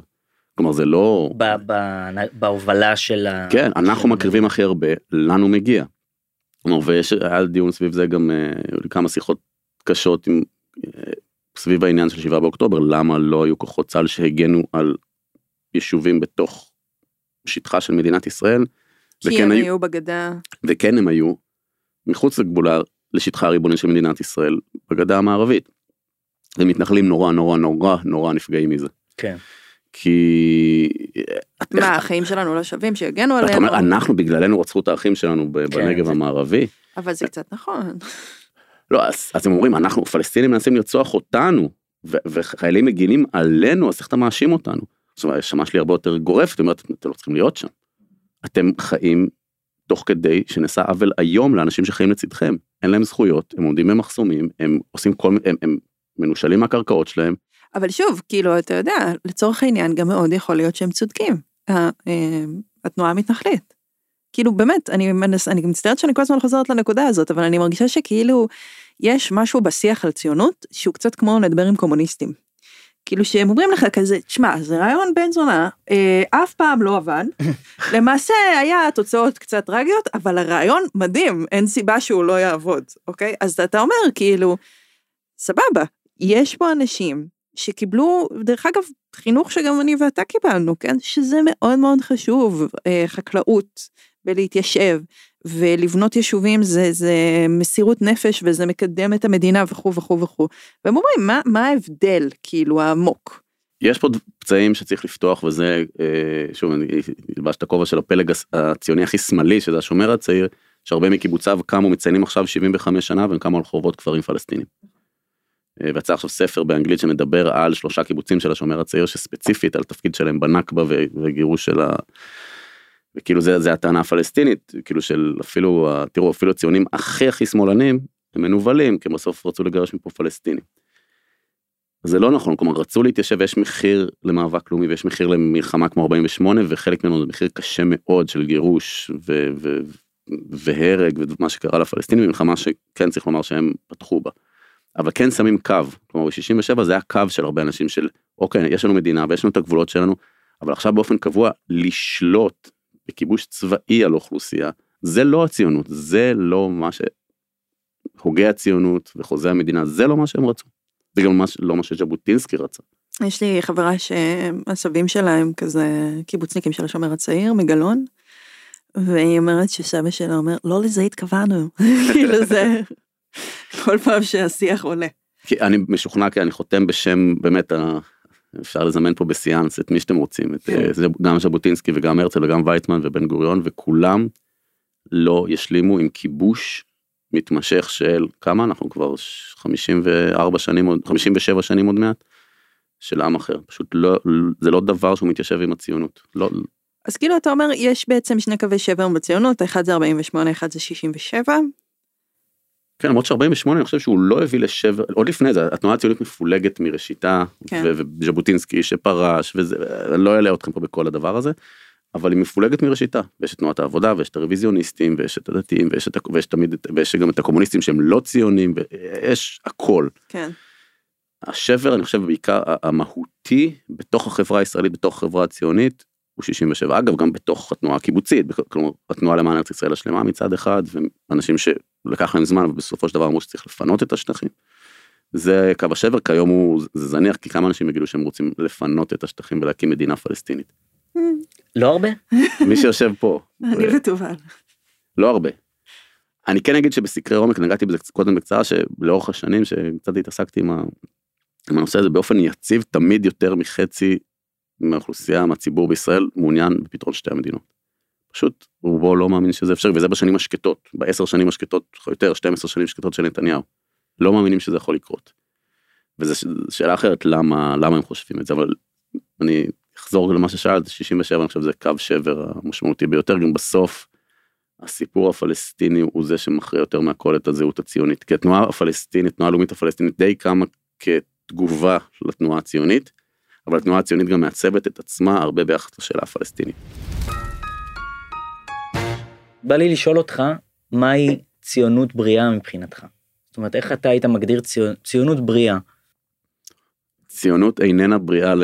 כלומר זה לא... בהובלה של ה... כן, אנחנו מקריבים הכי הרבה, לנו מגיע. כלומר, ויש, היה דיון סביב זה גם, אה, כמה שיחות קשות עם, אה, סביב העניין של 7 באוקטובר, למה לא היו כוחות צה"ל שהגנו על יישובים בתוך שטחה של מדינת ישראל. כי הם היו, היו בגדה. וכן הם היו מחוץ לגבולה לשטחה הריבוני של מדינת ישראל, בגדה המערבית. ומתנחלים נורא נורא נורא נורא נפגעים מזה. כן. כי... מה, החיים שלנו לא שווים שיגנו עלינו? אתה אומר, אנחנו בגללנו רצחו את האחים שלנו כן, בנגב המערבי. אבל זה קצת נכון. לא, אז הם אומרים, אנחנו פלסטינים מנסים לרצוח אותנו, וחיילים מגינים עלינו, אז איך אתה מאשים אותנו? זאת אומרת, השמה שלי הרבה יותר גורפת, אומרת, אתם לא צריכים להיות שם. אתם חיים תוך כדי שנעשה עוול איום לאנשים שחיים לצדכם. אין להם זכויות, הם עומדים במחסומים, הם עושים כל, הם, הם מנושלים מהקרקעות שלהם, אבל שוב, כאילו, אתה יודע, לצורך העניין גם מאוד יכול להיות שהם צודקים, אה, התנועה המתנחלית. כאילו, באמת, אני, מנס, אני מצטערת שאני כל הזמן חוזרת לנקודה הזאת, אבל אני מרגישה שכאילו, יש משהו בשיח על ציונות שהוא קצת כמו לדבר עם קומוניסטים. כאילו שהם אומרים לך כזה, תשמע, זה רעיון בן זונה, אה, אף פעם לא עבד, למעשה היה תוצאות קצת טרגיות, אבל הרעיון מדהים, אין סיבה שהוא לא יעבוד, אוקיי? אז אתה אומר, כאילו, סבבה, יש פה אנשים שקיבלו, דרך אגב, חינוך שגם אני ואתה קיבלנו, כן? שזה מאוד מאוד חשוב, אה, חקלאות, ולהתיישב, ולבנות יישובים זה, זה מסירות נפש וזה מקדם את המדינה וכו' וכו' וכו'. והם אומרים, מה, מה ההבדל, כאילו, העמוק? יש פה פצעים שצריך לפתוח וזה, אה, שוב, אני אלבש את הכובע של הפלג הציוני הכי שמאלי, שזה השומר הצעיר, שהרבה מקיבוציו קמו מציינים עכשיו 75 שנה והם קמו על חורבות כפרים פלסטינים. אה, ויצא עכשיו ספר באנגלית שמדבר על שלושה קיבוצים של השומר הצעיר שספציפית על תפקיד שלהם בנכבה וגירוש של ה... וכאילו זה, זה הטענה הפלסטינית, כאילו של אפילו, תראו, אפילו הציונים הכי הכי שמאלנים, הם מנוולים, כי בסוף רצו לגרש מפה פלסטינים. זה לא נכון, כלומר רצו להתיישב ויש מחיר למאבק לאומי ויש מחיר למלחמה כמו 48 וחלק ממנו זה מחיר קשה מאוד של גירוש ו- ו- והרג ומה שקרה לפלסטינים במלחמה שכן צריך לומר שהם פתחו בה. אבל כן שמים קו, כלומר ב-67 זה היה קו של הרבה אנשים של אוקיי יש לנו מדינה ויש לנו את הגבולות שלנו, אבל עכשיו באופן קבוע לשלוט בכיבוש צבאי על אוכלוסייה, זה לא הציונות, זה לא מה שהוגה הציונות וחוזה המדינה, זה לא מה שהם רצו. זה גם מה, לא מה שז'בוטינסקי רצה. יש לי חברה שהסבים שלה הם כזה קיבוצניקים של השומר הצעיר מגלון, והיא אומרת שסבא שלה אומר, לא לזה התכוונו, כאילו זה, כל פעם שהשיח עולה. כי אני משוכנע כי אני חותם בשם באמת אפשר לזמן פה בסיאנס את מי שאתם רוצים, את. זה גם ז'בוטינסקי וגם הרצל וגם ויצמן ובן גוריון וכולם לא ישלימו עם כיבוש מתמשך של כמה אנחנו כבר 54 שנים עוד 57 שנים עוד מעט של עם אחר פשוט לא זה לא דבר שהוא מתיישב עם הציונות לא. אז כאילו אתה אומר יש בעצם שני קווי שבר בציונות אחד זה 48 אחד זה 67 כן, למרות ש-48 אני חושב שהוא לא הביא לשבר, עוד לפני זה, התנועה הציונית מפולגת מראשיתה, כן. וז'בוטינסקי שפרש, וזה, אני לא אעלה אתכם פה בכל הדבר הזה, אבל היא מפולגת מראשיתה, ויש את תנועת העבודה, ויש את הרוויזיוניסטים, ויש את הדתיים, ויש, את, ויש תמיד, ויש גם את הקומוניסטים שהם לא ציונים, ויש הכל. כן. השבר, אני חושב, בעיקר המהותי, בתוך החברה הישראלית, בתוך החברה הציונית, הוא 67. אגב, גם בתוך התנועה הקיבוצית, כלומר, התנועה למען ארץ ישראל השלמה מצד אחד, ואנשים שלקח להם זמן, ובסופו של דבר אמרו שצריך לפנות את השטחים. זה קו השבר, כיום הוא, זה זניח, כי כמה אנשים יגידו שהם רוצים לפנות את השטחים ולהקים מדינה פלסטינית. לא הרבה? מי שיושב פה. אני ותובל. לא הרבה. אני כן אגיד שבסקרי עומק נגעתי בזה קודם בקצרה שלאורך השנים שקצת התעסקתי עם, הנושא הזה באופן יציב תמיד יותר מחצי מהאוכלוסייה, מהציבור בישראל, מעוניין בפתרון שתי המדינות. פשוט רובו לא מאמין שזה אפשרי, וזה בשנים השקטות, בעשר שנים השקטות, יותר, 12 שנים שקטות של נתניהו. לא מאמינים שזה יכול לקרות. וזו שאלה אחרת, למה, למה הם חושבים את זה, אבל אני אחזור למה ששאלת, 67 אני חושב זה קו שבר המשמעותי ביותר, גם בסוף הסיפור הפלסטיני הוא זה שמכריע יותר מהכל את הזהות הציונית. כי התנועה הפלסטינית, תנועה לאומית הפלסטינית די קמה כתגובה לתנועה הציונית, אבל התנועה הציונית גם מעצבת את עצמה הרבה ביחס לשאלה הפלסטינית. בא לי לשאול אותך, מהי ציונות בריאה מבחינתך? זאת אומרת, איך אתה היית מגדיר ציונות, ציונות בריאה? ציונות איננה בריאה, ל...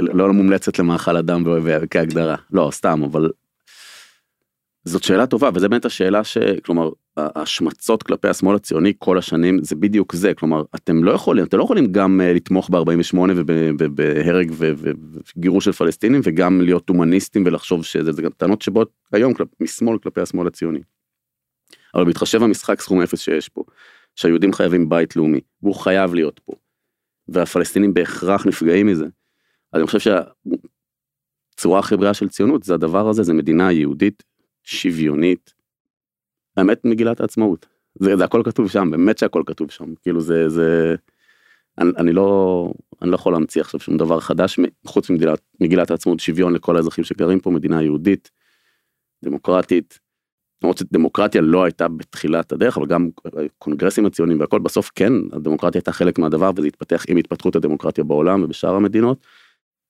לא מומלצת למאכל אדם כהגדרה. לא, סתם, אבל זאת שאלה טובה, וזה באמת השאלה ש... כלומר, ההשמצות כלפי השמאל הציוני כל השנים זה בדיוק זה, כלומר, אתם לא יכולים, אתם לא יכולים גם אה, לתמוך ב-48 ובהרג וגירוש של פלסטינים, וגם להיות הומניסטים ולחשוב שזה, זה גם טענות שבאות היום כלפ, משמאל כלפי השמאל הציוני. אבל בהתחשב המשחק סכום אפס שיש פה, שהיהודים חייבים בית לאומי, והוא חייב להיות פה, והפלסטינים בהכרח נפגעים מזה. אני חושב שהצורה הכי בריאה של ציונות זה הדבר הזה, זה מדינה יהודית שוויונית. האמת מגילת העצמאות. זה, זה הכל כתוב שם, באמת שהכל כתוב שם. כאילו זה, זה... אני, אני לא, אני לא יכול להמציא עכשיו שום דבר חדש חוץ ממגילת, מגילת העצמאות שוויון לכל האזרחים שגרים פה, מדינה יהודית, דמוקרטית. למרות שדמוקרטיה לא הייתה בתחילת הדרך, אבל גם קונגרסים הציונים והכל, בסוף כן, הדמוקרטיה הייתה חלק מהדבר וזה התפתח עם התפתחות הדמוקרטיה בעולם ובשאר המדינות.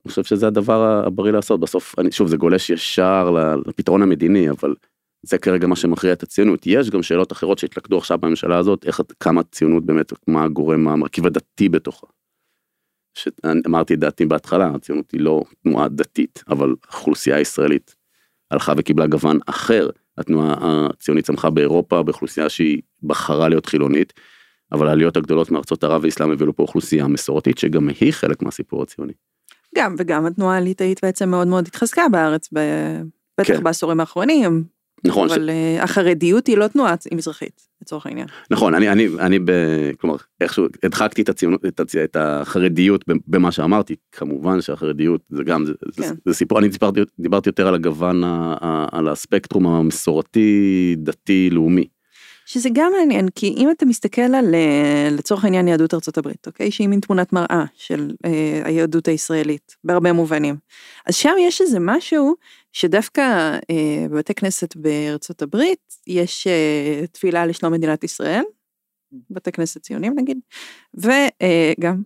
אני חושב שזה הדבר הבריא לעשות בסוף אני שוב זה גולש ישר לפתרון המדיני אבל זה כרגע מה שמכריע את הציונות יש גם שאלות אחרות שהתלכדו עכשיו בממשלה הזאת איך כמה ציונות באמת מה הגורם המרכיב הדתי בתוכה. אמרתי את דעתי בהתחלה הציונות היא לא תנועה דתית אבל האוכלוסייה הישראלית הלכה וקיבלה גוון אחר התנועה הציונית צמחה באירופה באוכלוסייה שהיא בחרה להיות חילונית. אבל העליות הגדולות מארצות ערב והאסלאם הביאו פה אוכלוסייה מסורתית שגם היא חלק מהסיפור הציוני. גם וגם התנועה הליטאית בעצם מאוד מאוד התחזקה בארץ, בטח כן. בעשורים האחרונים. נכון. אבל ש... אה, החרדיות היא לא תנועה מזרחית לצורך העניין. נכון אני אני אני ב... כלומר איכשהו הדחקתי את הציונות את, הצ... את החרדיות במה שאמרתי כמובן שהחרדיות זה גם זה, כן. זה, זה סיפור אני דיברתי דיברתי יותר על הגוון ה, על הספקטרום המסורתי דתי לאומי. שזה גם מעניין, כי אם אתה מסתכל על, אה, לצורך העניין, יהדות ארצות הברית, אוקיי? שהיא מין תמונת מראה של אה, היהדות הישראלית, בהרבה מובנים. אז שם יש איזה משהו שדווקא אה, בבתי כנסת בארצות הברית, יש אה, תפילה לשלום מדינת ישראל, בתי כנסת ציונים נגיד, וגם,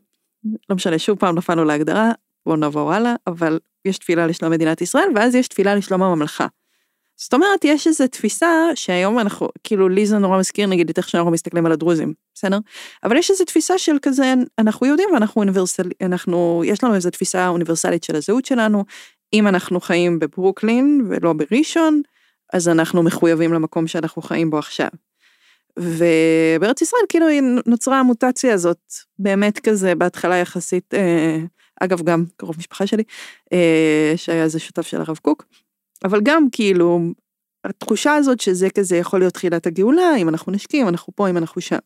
לא משנה, שוב פעם נפלנו להגדרה, בואו נעבור הלאה, אבל יש תפילה לשלום מדינת ישראל, ואז יש תפילה לשלום הממלכה. זאת אומרת, יש איזו תפיסה שהיום אנחנו, כאילו לי זה נורא מזכיר נגיד את איך שאנחנו מסתכלים על הדרוזים, בסדר? אבל יש איזו תפיסה של כזה, אנחנו יהודים ואנחנו אוניברסל, אנחנו, יש לנו איזו תפיסה אוניברסלית של הזהות שלנו, אם אנחנו חיים בברוקלין ולא בראשון, אז אנחנו מחויבים למקום שאנחנו חיים בו עכשיו. ובארץ ישראל כאילו נוצרה המוטציה הזאת, באמת כזה בהתחלה יחסית, אה, אגב גם קרוב משפחה שלי, אה, שהיה איזה שותף של הרב קוק, אבל גם כאילו התחושה הזאת שזה כזה יכול להיות תחילת הגאולה, אם אנחנו נשקים, אנחנו פה, אם אנחנו שם.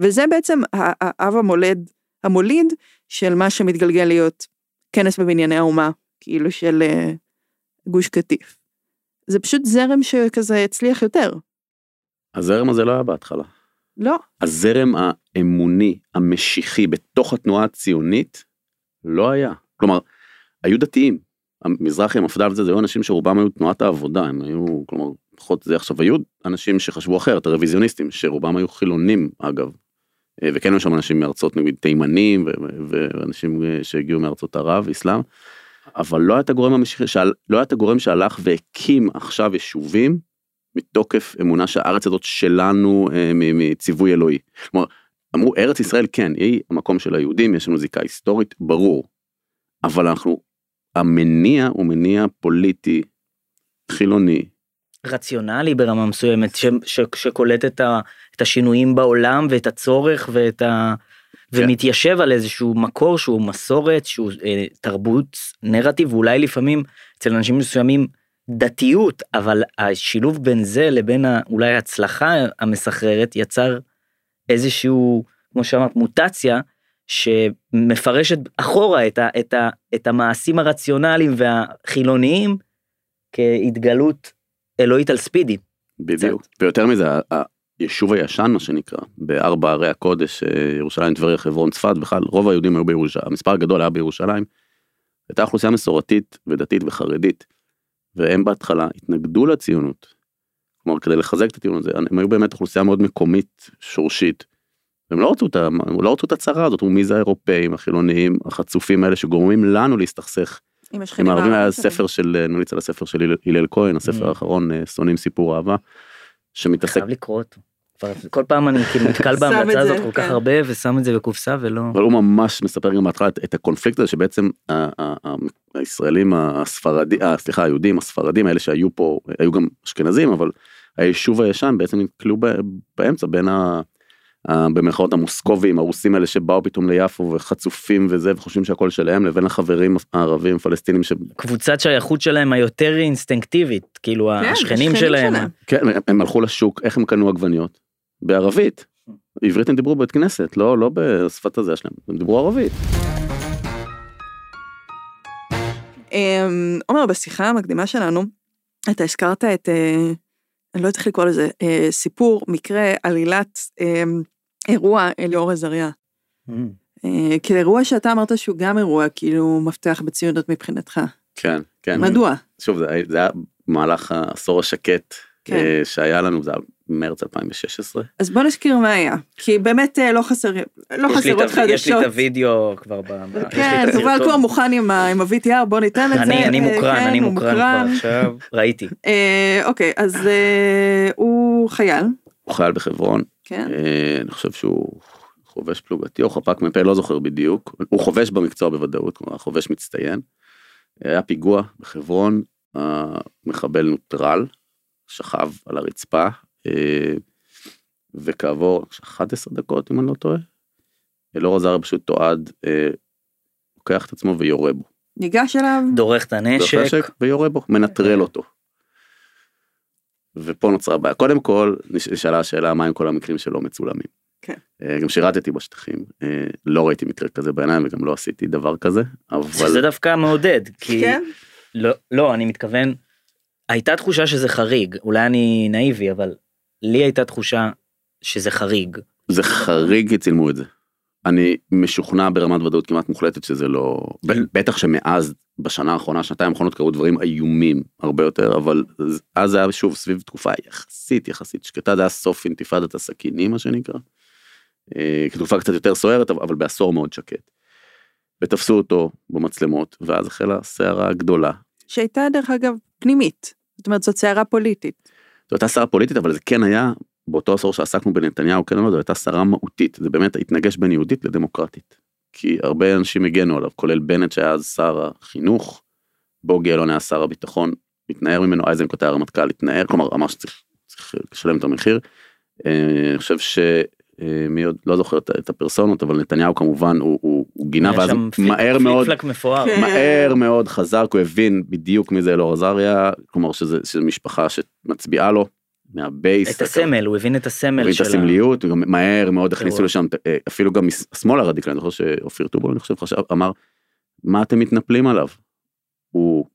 וזה בעצם האב המולד, המוליד של מה שמתגלגל להיות כנס בבנייני האומה, כאילו של uh, גוש קטיף. זה פשוט זרם שכזה הצליח יותר. הזרם הזה לא היה בהתחלה. לא. הזרם האמוני, המשיחי, בתוך התנועה הציונית, לא היה. כלומר, היו דתיים, המזרחי המפד"ל וזה, זה היו אנשים שרובם היו תנועת העבודה, הם היו, כלומר, לפחות זה עכשיו, היו אנשים שחשבו אחרת, הרוויזיוניסטים, שרובם היו חילונים אגב, אה, וכן היו שם אנשים מארצות נגיד תימנים ואנשים אה, שהגיעו מארצות ערב, אסלאם, אבל לא היה את הגורם המשיחי, שעל, לא היה את הגורם שהלך והקים עכשיו יישובים מתוקף אמונה שהארץ הזאת שלנו אה, מציווי אלוהי. כלומר, אמרו ארץ ישראל כן, היא המקום של היהודים, יש לנו זיקה היסטורית, ברור. אבל אנחנו המניע הוא מניע פוליטי, חילוני. רציונלי ברמה מסוימת, ש, ש, שקולט את, ה, את השינויים בעולם ואת הצורך ואת ה... כן. ומתיישב על איזשהו מקור שהוא מסורת, שהוא אה, תרבות, נרטיב, ואולי לפעמים אצל אנשים מסוימים דתיות, אבל השילוב בין זה לבין ה, אולי ההצלחה המסחררת יצר איזשהו, כמו שאמרת, מוטציה שמפרשת אחורה את, ה, את, ה, את המעשים הרציונליים והחילוניים כהתגלות אלוהית על ספידי. בדיוק, ויותר מזה, היישוב הישן מה שנקרא, בארבע ערי הקודש, אה, ירושלים, טבריה, חברון, צפת, בכלל רוב היהודים היו בירושלים, המספר הגדול היה בירושלים. הייתה אוכלוסייה מסורתית ודתית וחרדית, והם בהתחלה התנגדו לציונות. כלומר כדי לחזק את הטיעון הזה, הם היו באמת אוכלוסייה מאוד מקומית, שורשית. הם לא רצו את, לא רצו את הצרה הזאת, הוא מי זה האירופאים, החילוניים, החצופים האלה שגורמים לנו להסתכסך. עם השכנים הערבים היה ספר של, נמליץ על הספר של הלל כהן, הספר mm. האחרון, אה, שונאים סיפור אהבה, שמתעסק. חייב לקרוא אותו. כל פעם אני כאילו נתקל בהמלצה הזאת כל כך כן. הרבה ושם את זה בקופסה ולא. אבל הוא ממש מספר גם בהתחלה את הקונפליקט הזה שבעצם הישראלים הספרדים, אה, סליחה היהודים הספרדים האלה שהיו פה, היו גם אשכנזים אבל היישוב הישן בעצם נתקלו באמצע בין. במרכאות המוסקובים הרוסים האלה שבאו פתאום ליפו וחצופים וזה וחושבים שהכל שלהם לבין החברים הערבים פלסטינים ש... קבוצת שייכות שלהם היותר אינסטינקטיבית כאילו כן, השכנים שלהם. שלהם. כן הם הלכו לשוק איך הם קנו עגבניות? בערבית. עברית הם דיברו בבית כנסת לא לא בשפת הזה שלהם הם דיברו ערבית. אמ, עומר בשיחה המקדימה שלנו אתה הזכרת את אה, אני לא יודעת איך לקרוא לזה, אה, סיפור, מקרה, עלילת אה, אירוע אליאור עזריה. Mm. אה, כאירוע שאתה אמרת שהוא גם אירוע כאילו מפתח בציונות מבחינתך. כן, כן. מדוע? שוב, זה, זה היה במהלך העשור השקט כן. אה, שהיה לנו, זה היה מרץ 2016. אז בוא נזכיר מה היה, כי באמת אה, לא חסר, לא חסרות חדשות. יש לי את הוידאו כבר. כן, אבל כבר מוכן עם ה-VTR, בוא ניתן את זה. אני מוקרן, כן, אני מוקרן כבר עכשיו, ראיתי. אה, אוקיי, אז הוא חייל. הוא חייל בחברון. כן. אני חושב שהוא חובש פלוגתי או חפ"ק מ"פ, לא זוכר בדיוק. הוא חובש במקצוע בוודאות, כלומר חובש מצטיין. היה פיגוע בחברון, המחבל נוטרל, שכב על הרצפה אה, וכעבור 11 דקות אם אני לא טועה אלאור עזר פשוט תועד אה, לוקח את עצמו ויורה בו. ניגש אליו דורך את הנשק ויורה בו מנטרל אותו. ופה נוצרה בעיה קודם כל נשאלה השאלה מה עם כל המקרים שלא מצולמים. כן. אה, גם שירתתי בשטחים לא ראיתי מקרה כזה בעיניים וגם לא עשיתי דבר כזה אבל זה דווקא מעודד כי כן? לא לא אני מתכוון הייתה תחושה שזה חריג, אולי אני נאיבי, אבל לי הייתה תחושה שזה חריג. זה חריג כי צילמו את זה. אני משוכנע ברמת ודאות כמעט מוחלטת שזה לא בטח שמאז בשנה האחרונה שנתיים האחרונות קרו דברים איומים הרבה יותר אבל אז זה היה שוב סביב תקופה יחסית יחסית שקטה זה היה סוף אינתיפאדת הסכינים מה שנקרא. אה, תקופה קצת יותר סוערת אבל בעשור מאוד שקט. ותפסו אותו במצלמות ואז החלה סערה גדולה. שהייתה דרך אגב פנימית זאת אומרת זאת סערה פוליטית. זו הייתה סערה פוליטית אבל זה כן היה באותו עשור שעסקנו בנתניהו כן אמרנו, זו הייתה סערה מהותית זה באמת התנגש בין יהודית לדמוקרטית. כי הרבה אנשים הגנו עליו כולל בנט שהיה אז שר החינוך. בוגי אלון היה שר הביטחון התנער ממנו אייזנקוט היה רמטכ"ל התנער כלומר אמר שצריך לשלם את המחיר. אה, אני חושב מי עוד לא זוכר את הפרסונות אבל נתניהו כמובן הוא, הוא, הוא גינה ואז מהר מאוד מפואר. מהר מאוד חזק הוא הבין בדיוק מי זה אלאור עזריה כלומר שזה, שזה משפחה שמצביעה לו מהבייס. את הסמל הוא הבין את הסמל של את הסמליות וגם מהר מאוד הכניסו לשם אה, אפילו גם השמאל הרדיקלי אני חושב שאופיר טובול אני חושב חשב אמר מה אתם מתנפלים עליו. הוא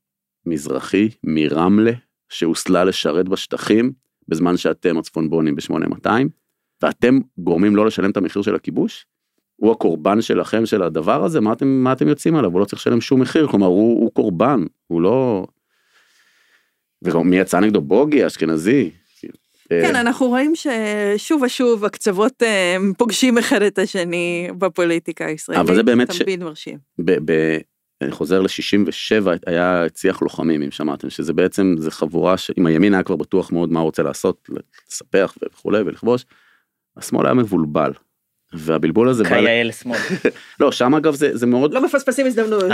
מזרחי מרמלה שהוסלה לשרת בשטחים בזמן שאתם הצפונבונים ב-8200. ואתם גורמים לא לשלם את המחיר של הכיבוש? הוא הקורבן שלכם של הדבר הזה מה אתם מה אתם יוצאים עליו הוא לא צריך לשלם שום מחיר כלומר הוא, הוא קורבן הוא לא. וגם מי יצא נגדו בוגי אשכנזי. כן אנחנו רואים ששוב ושוב הקצוות אה, פוגשים אחד את השני בפוליטיקה הישראלית. אבל זה באמת תמיד ש... מרשים. ב, ב, אני חוזר ל-67 היה צי"ח לוחמים אם שמעתם שזה בעצם זה חבורה שאם הימין היה כבר בטוח מאוד מה הוא רוצה לעשות לספח וכולי ולכבוש. השמאל היה מבולבל. והבלבול הזה כיאה לשמאל. לא שם אגב זה זה מאוד לא מפספסים הזדמנות.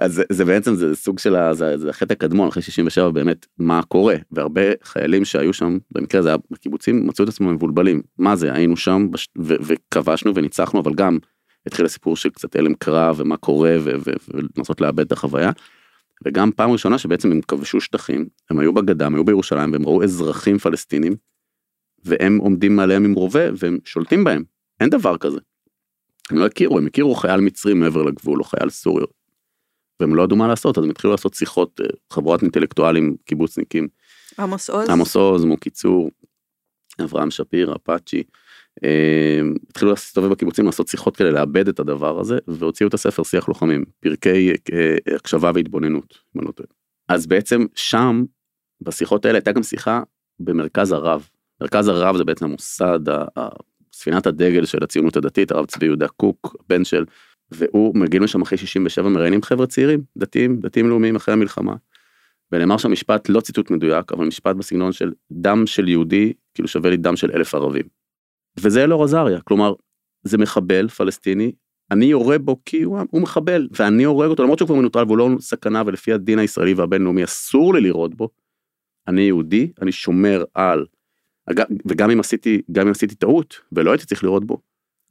אז זה, זה בעצם זה סוג של זה, זה החטא הקדמון אחרי 67 באמת מה קורה והרבה חיילים שהיו שם במקרה זה היה בקיבוצים מצאו את עצמם מבולבלים מה זה היינו שם בש, ו, וכבשנו וניצחנו אבל גם התחיל הסיפור של קצת הלם קרב ומה קורה ולנסות לאבד את החוויה. וגם פעם ראשונה שבעצם הם כבשו שטחים הם היו בגדה הם היו בירושלים והם ראו אזרחים פלסטינים והם עומדים מעליהם עם רובה והם שולטים בהם אין דבר כזה. הם לא הכירו הם הכירו חייל מצרי מעבר לגבול או חייל סורי. והם לא ידעו מה לעשות אז הם התחילו לעשות שיחות אה, חבורת אינטלקטואלים קיבוצניקים. עמוס עוז. עמוס עוז מוקיצור. אברהם שפיר אפאצ'י. אה, התחילו להסתובב בקיבוצים לעשות שיחות כדי לאבד את הדבר הזה והוציאו את הספר שיח לוחמים פרקי אה, הקשבה והתבוננות. לא אז בעצם שם בשיחות האלה הייתה גם שיחה במרכז הרב מרכז הרב זה בעצם המוסד, ספינת הדגל של הציונות הדתית, הרב צבי יהודה קוק, בן של, והוא מגיעים לשם אחרי 67 מראיינים חבר'ה צעירים, דתיים, דתיים לאומיים אחרי המלחמה. ונאמר שם משפט, לא ציטוט מדויק, אבל משפט בסגנון של דם של יהודי, כאילו שווה לי דם של אלף ערבים. וזה אלאור עזריה, כלומר, זה מחבל פלסטיני, אני יורה בו כי הוא, הוא מחבל, ואני הורג אותו, למרות שהוא כבר מנוטרל והוא לא סכנה, ולפי הדין הישראלי והבינלאומי אסור לי לירות בו. אני יהודי, אני שומר על וגם אם עשיתי גם אם עשיתי טעות ולא הייתי צריך לראות בו.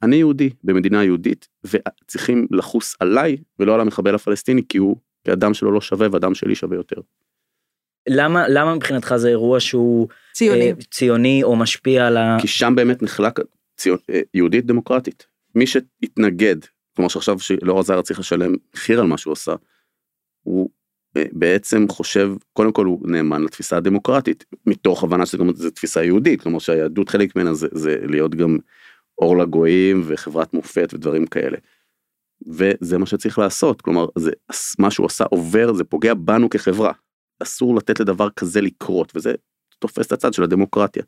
אני יהודי במדינה יהודית וצריכים לחוס עליי ולא על המחבל הפלסטיני כי הוא כי הדם שלו לא שווה והדם שלי שווה יותר. למה למה מבחינתך זה אירוע שהוא ציוני אה, ציוני או משפיע על ה... כי שם באמת נחלק ציונ... אה, יהודית דמוקרטית מי שהתנגד כלומר שעכשיו שלא עזר צריך לשלם מחיר על מה שהוא עשה. הוא בעצם חושב קודם כל הוא נאמן לתפיסה הדמוקרטית מתוך הבנה שזו תפיסה יהודית כלומר שהיהדות חלק ממנה זה, זה להיות גם אור לגויים וחברת מופת ודברים כאלה. וזה מה שצריך לעשות כלומר זה מה שהוא עשה עובר זה פוגע בנו כחברה אסור לתת לדבר כזה לקרות וזה תופס את הצד של הדמוקרטיה.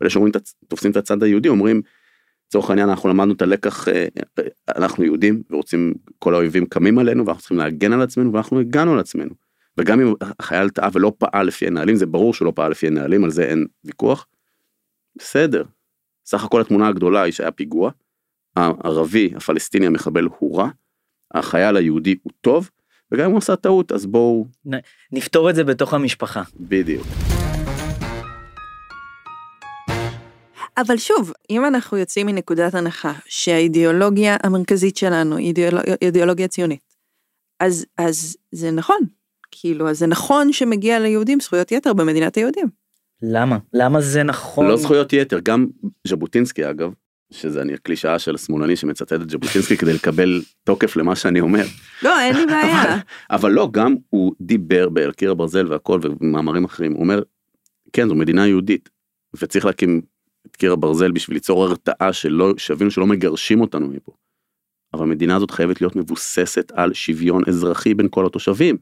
ואלה שאומרים תופסים את הצד היהודי אומרים לצורך העניין אנחנו למדנו את הלקח אה, אנחנו יהודים ורוצים כל האויבים קמים עלינו ואנחנו צריכים להגן על עצמנו ואנחנו הגענו על עצמנו. וגם אם החייל טעה ולא פעל לפי הנהלים זה ברור שהוא לא פעל לפי הנהלים על זה אין ויכוח. בסדר. סך הכל התמונה הגדולה היא שהיה פיגוע. הערבי הפלסטיני המחבל הוא רע. החייל היהודי הוא טוב. וגם אם הוא עשה טעות אז בואו נפתור את זה בתוך המשפחה. בדיוק. אבל שוב, אם אנחנו יוצאים מנקודת הנחה שהאידיאולוגיה המרכזית שלנו היא אידיאולוג... אידיאולוגיה ציונית, אז, אז זה נכון, כאילו, אז זה נכון שמגיע ליהודים זכויות יתר במדינת היהודים. למה? למה זה נכון? לא זכויות יתר, גם ז'בוטינסקי אגב, שזה אני הקלישאה של השמאלני שמצטט את ז'בוטינסקי כדי לקבל תוקף למה שאני אומר. לא, אין לי בעיה. אבל, אבל לא, גם הוא דיבר באל קיר הברזל והכל ומאמרים אחרים, הוא אומר, כן, זו מדינה יהודית, וצריך להקים את קיר הברזל בשביל ליצור הרתעה שלא, שיבינו שלא מגרשים אותנו מפה. אבל המדינה הזאת חייבת להיות מבוססת על שוויון אזרחי בין כל התושבים.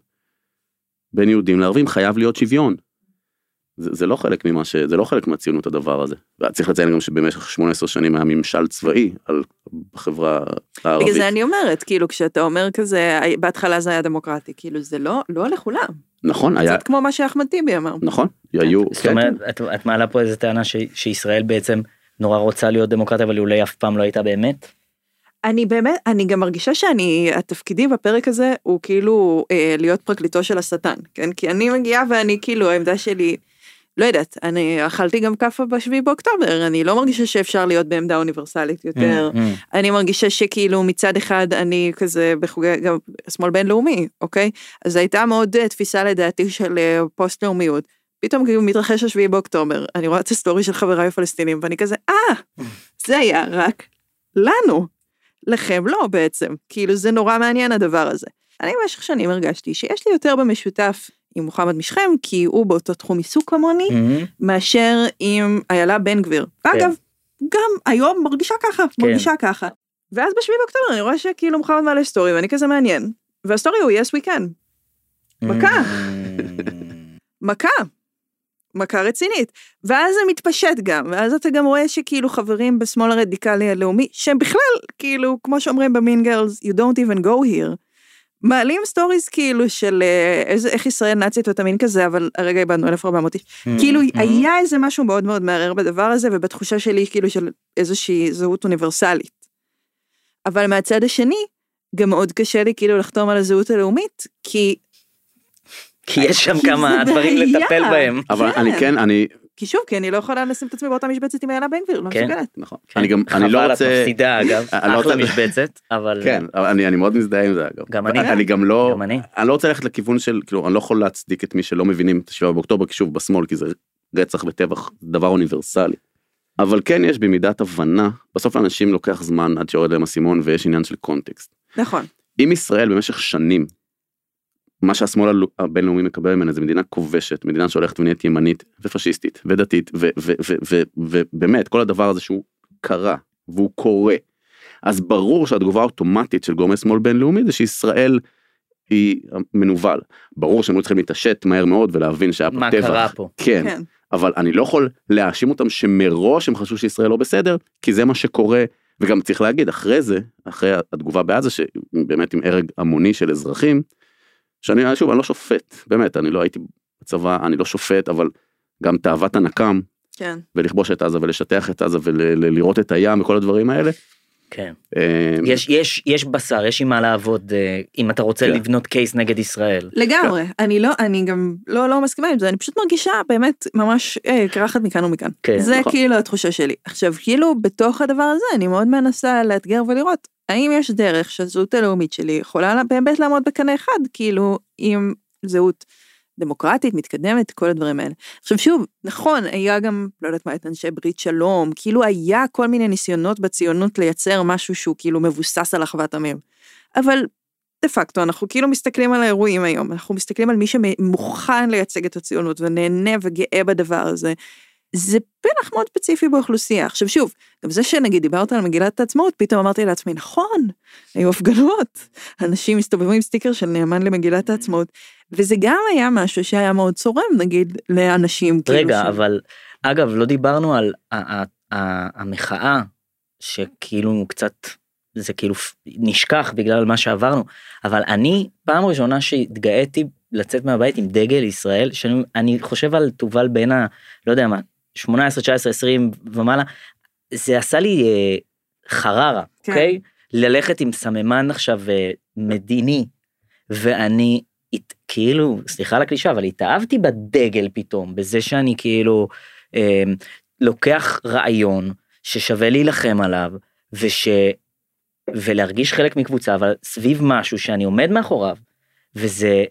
בין יהודים לערבים חייב להיות שוויון. זה, זה לא חלק ממה ש... זה לא חלק מהציונות הדבר הזה. צריך לציין גם שבמשך 18 שנים היה ממשל צבאי על החברה הערבית. בגלל זה אני אומרת, כאילו, כשאתה אומר כזה, בהתחלה זה היה דמוקרטי, כאילו, זה לא, לא לכולם. נכון, היה... קצת כמו מה שאחמד טיבי אמר. נכון, היו... זאת כן, אומרת, כן. את, את מעלה פה איזה טענה ש, שישראל בעצם נורא רוצה להיות דמוקרטיה, אבל אולי אף פעם לא הייתה באמת? אני באמת, אני גם מרגישה שאני, התפקידי בפרק הזה הוא כאילו אה, להיות פרקליטו של השטן, כן? כי אני מגיעה ואני כאילו, העמדה שלי, לא יודעת, אני אכלתי גם כאפה בשביעי באוקטובר, אני לא מרגישה שאפשר להיות בעמדה אוניברסלית יותר. Mm, mm. אני מרגישה שכאילו מצד אחד אני כזה בחוגי, גם שמאל בינלאומי, אוקיי? אז הייתה מאוד אה, תפיסה לדעתי של אה, פוסט לאומיות. פתאום כאילו מתרחש השביעי באוקטובר, אני רואה את הסטורי של חבריי הפלסטינים ואני כזה, אה, זה היה רק לנו. לכם לא בעצם, כאילו זה נורא מעניין הדבר הזה. אני במשך שנים הרגשתי שיש לי יותר במשותף עם מוחמד משכם, כי הוא באותו תחום עיסוק כמוני, Mm-hmm. מאשר עם איילה בן גביר. ואגב, גם היום מרגישה ככה, מרגישה ככה. ואז בשביעי באוקטובר אני רואה שכאילו מוחמד מעלה סטורי ואני כזה מעניין. והסטורי הוא yes we can, מכה. מכה. מכה רצינית. ואז זה מתפשט גם, ואז אתה גם רואה שכאילו חברים בשמאל הרדיקלי הלאומי, שהם בכלל, כאילו, כמו שאומרים ב Mean Girls, you don't even go here, מעלים סטוריז כאילו של אה, איזה, איך ישראל נאצית ואתה מין כזה, אבל הרגע איבדנו 1400 איש. כאילו Mm-hmm. היה איזה משהו מאוד מאוד מערער בדבר הזה, ובתחושה שלי כאילו של איזושהי זהות אוניברסלית. אבל מהצד השני, גם מאוד קשה לי כאילו לחתום על הזהות הלאומית, כי, כי יש שם כי כמה דברים בעיה. לטפל בהם. אבל כן. אני כן, אני... כי שוב, כי אני לא יכולה לשים את עצמי באותה משבצת עם איילה בן גביר, לא כן. מסוגלת. נכון. אני גם, אני חבל, לא את רוצה... מפסידה אגב, לא אחלה משבצת, אבל כן, אני מאוד מזדהה עם זה אגב. גם אני. אני גם לא, גם אני. אני לא רוצה ללכת לכיוון של, כאילו, אני לא יכול להצדיק את מי שלא מבינים את השבעה באוקטובר, כי שוב, בשמאל, כי זה רצח וטבח, דבר אוניברסלי. אבל כן יש במידת הבנה, בסוף לאנשים לוקח זמן עד שיורד להם אסימון ויש עניין של קונטקסט. נכון. אם ישראל במשך שנים, מה שהשמאל הבינלאומי מקבל ממנה זה מדינה כובשת, מדינה שהולכת ונהיית ימנית ופשיסטית ודתית ובאמת כל הדבר הזה שהוא קרה והוא קורה. אז ברור שהתגובה האוטומטית של גורמי שמאל בינלאומי זה שישראל היא מנוול. ברור שהם היו צריכים להתעשת מהר מאוד ולהבין שהיה פה מה טבח. קרה פה? כן. כן. אבל אני לא יכול להאשים אותם שמראש הם חשבו שישראל לא בסדר, כי זה מה שקורה, וגם צריך להגיד, אחרי זה, אחרי התגובה בעזה, שבאמת עם הרג המוני של אזרחים, שאני, שוב, אני לא שופט, באמת, אני לא הייתי בצבא, אני לא שופט, אבל גם תאוות הנקם, כן. ולכבוש את עזה ולשטח את עזה ולראות את הים וכל הדברים האלה. כן. אה, יש, יש, יש בשר, יש עם מה לעבוד, אה, אם אתה רוצה כן. לבנות קייס נגד ישראל. לגמרי. אני לא, אני גם לא, לא מסכימה עם זה, אני פשוט מרגישה באמת ממש אה, קרחת מכאן ומכאן. כן, זה נכון. כאילו התחושה שלי. עכשיו, כאילו, בתוך הדבר הזה, אני מאוד מנסה לאתגר ולראות, האם יש דרך שהזהות הלאומית שלי יכולה לה- באמת לעמוד בקנה אחד, כאילו, עם זהות דמוקרטית, מתקדמת, כל הדברים האלה. עכשיו שוב, נכון, היה גם, לא יודעת מה, את אנשי ברית שלום, כאילו היה כל מיני ניסיונות בציונות לייצר משהו שהוא כאילו מבוסס על אחוות עמים. אבל דה פקטו, אנחנו כאילו מסתכלים על האירועים היום, אנחנו מסתכלים על מי שמוכן לייצג את הציונות ונהנה וגאה בדבר הזה. זה פלח מאוד ספציפי באוכלוסייה. עכשיו שוב, גם זה שנגיד דיברת על מגילת העצמאות, פתאום אמרתי לעצמי, נכון, היו הפגנות, אנשים הסתובבו עם סטיקר של נאמן למגילת העצמאות, וזה גם היה משהו שהיה מאוד צורם, נגיד, לאנשים כאילו רגע, ש- אבל אגב, לא דיברנו על המחאה, שכאילו קצת, זה כאילו נשכח בגלל מה שעברנו, אבל אני, פעם ראשונה שהתגאיתי לצאת מהבית עם דגל ישראל, שאני אני חושב על תובל בין ה... לא יודע מה, 18, 19, 20 ומעלה, זה עשה לי אה, חררה, כן. אוקיי? ללכת עם סממן עכשיו אה, מדיני, ואני הת- כאילו, סליחה על הקלישה, אבל התאהבתי בדגל פתאום, בזה שאני כאילו אה, לוקח רעיון ששווה להילחם עליו, וש... ולהרגיש חלק מקבוצה, אבל סביב משהו שאני עומד מאחוריו, וזה...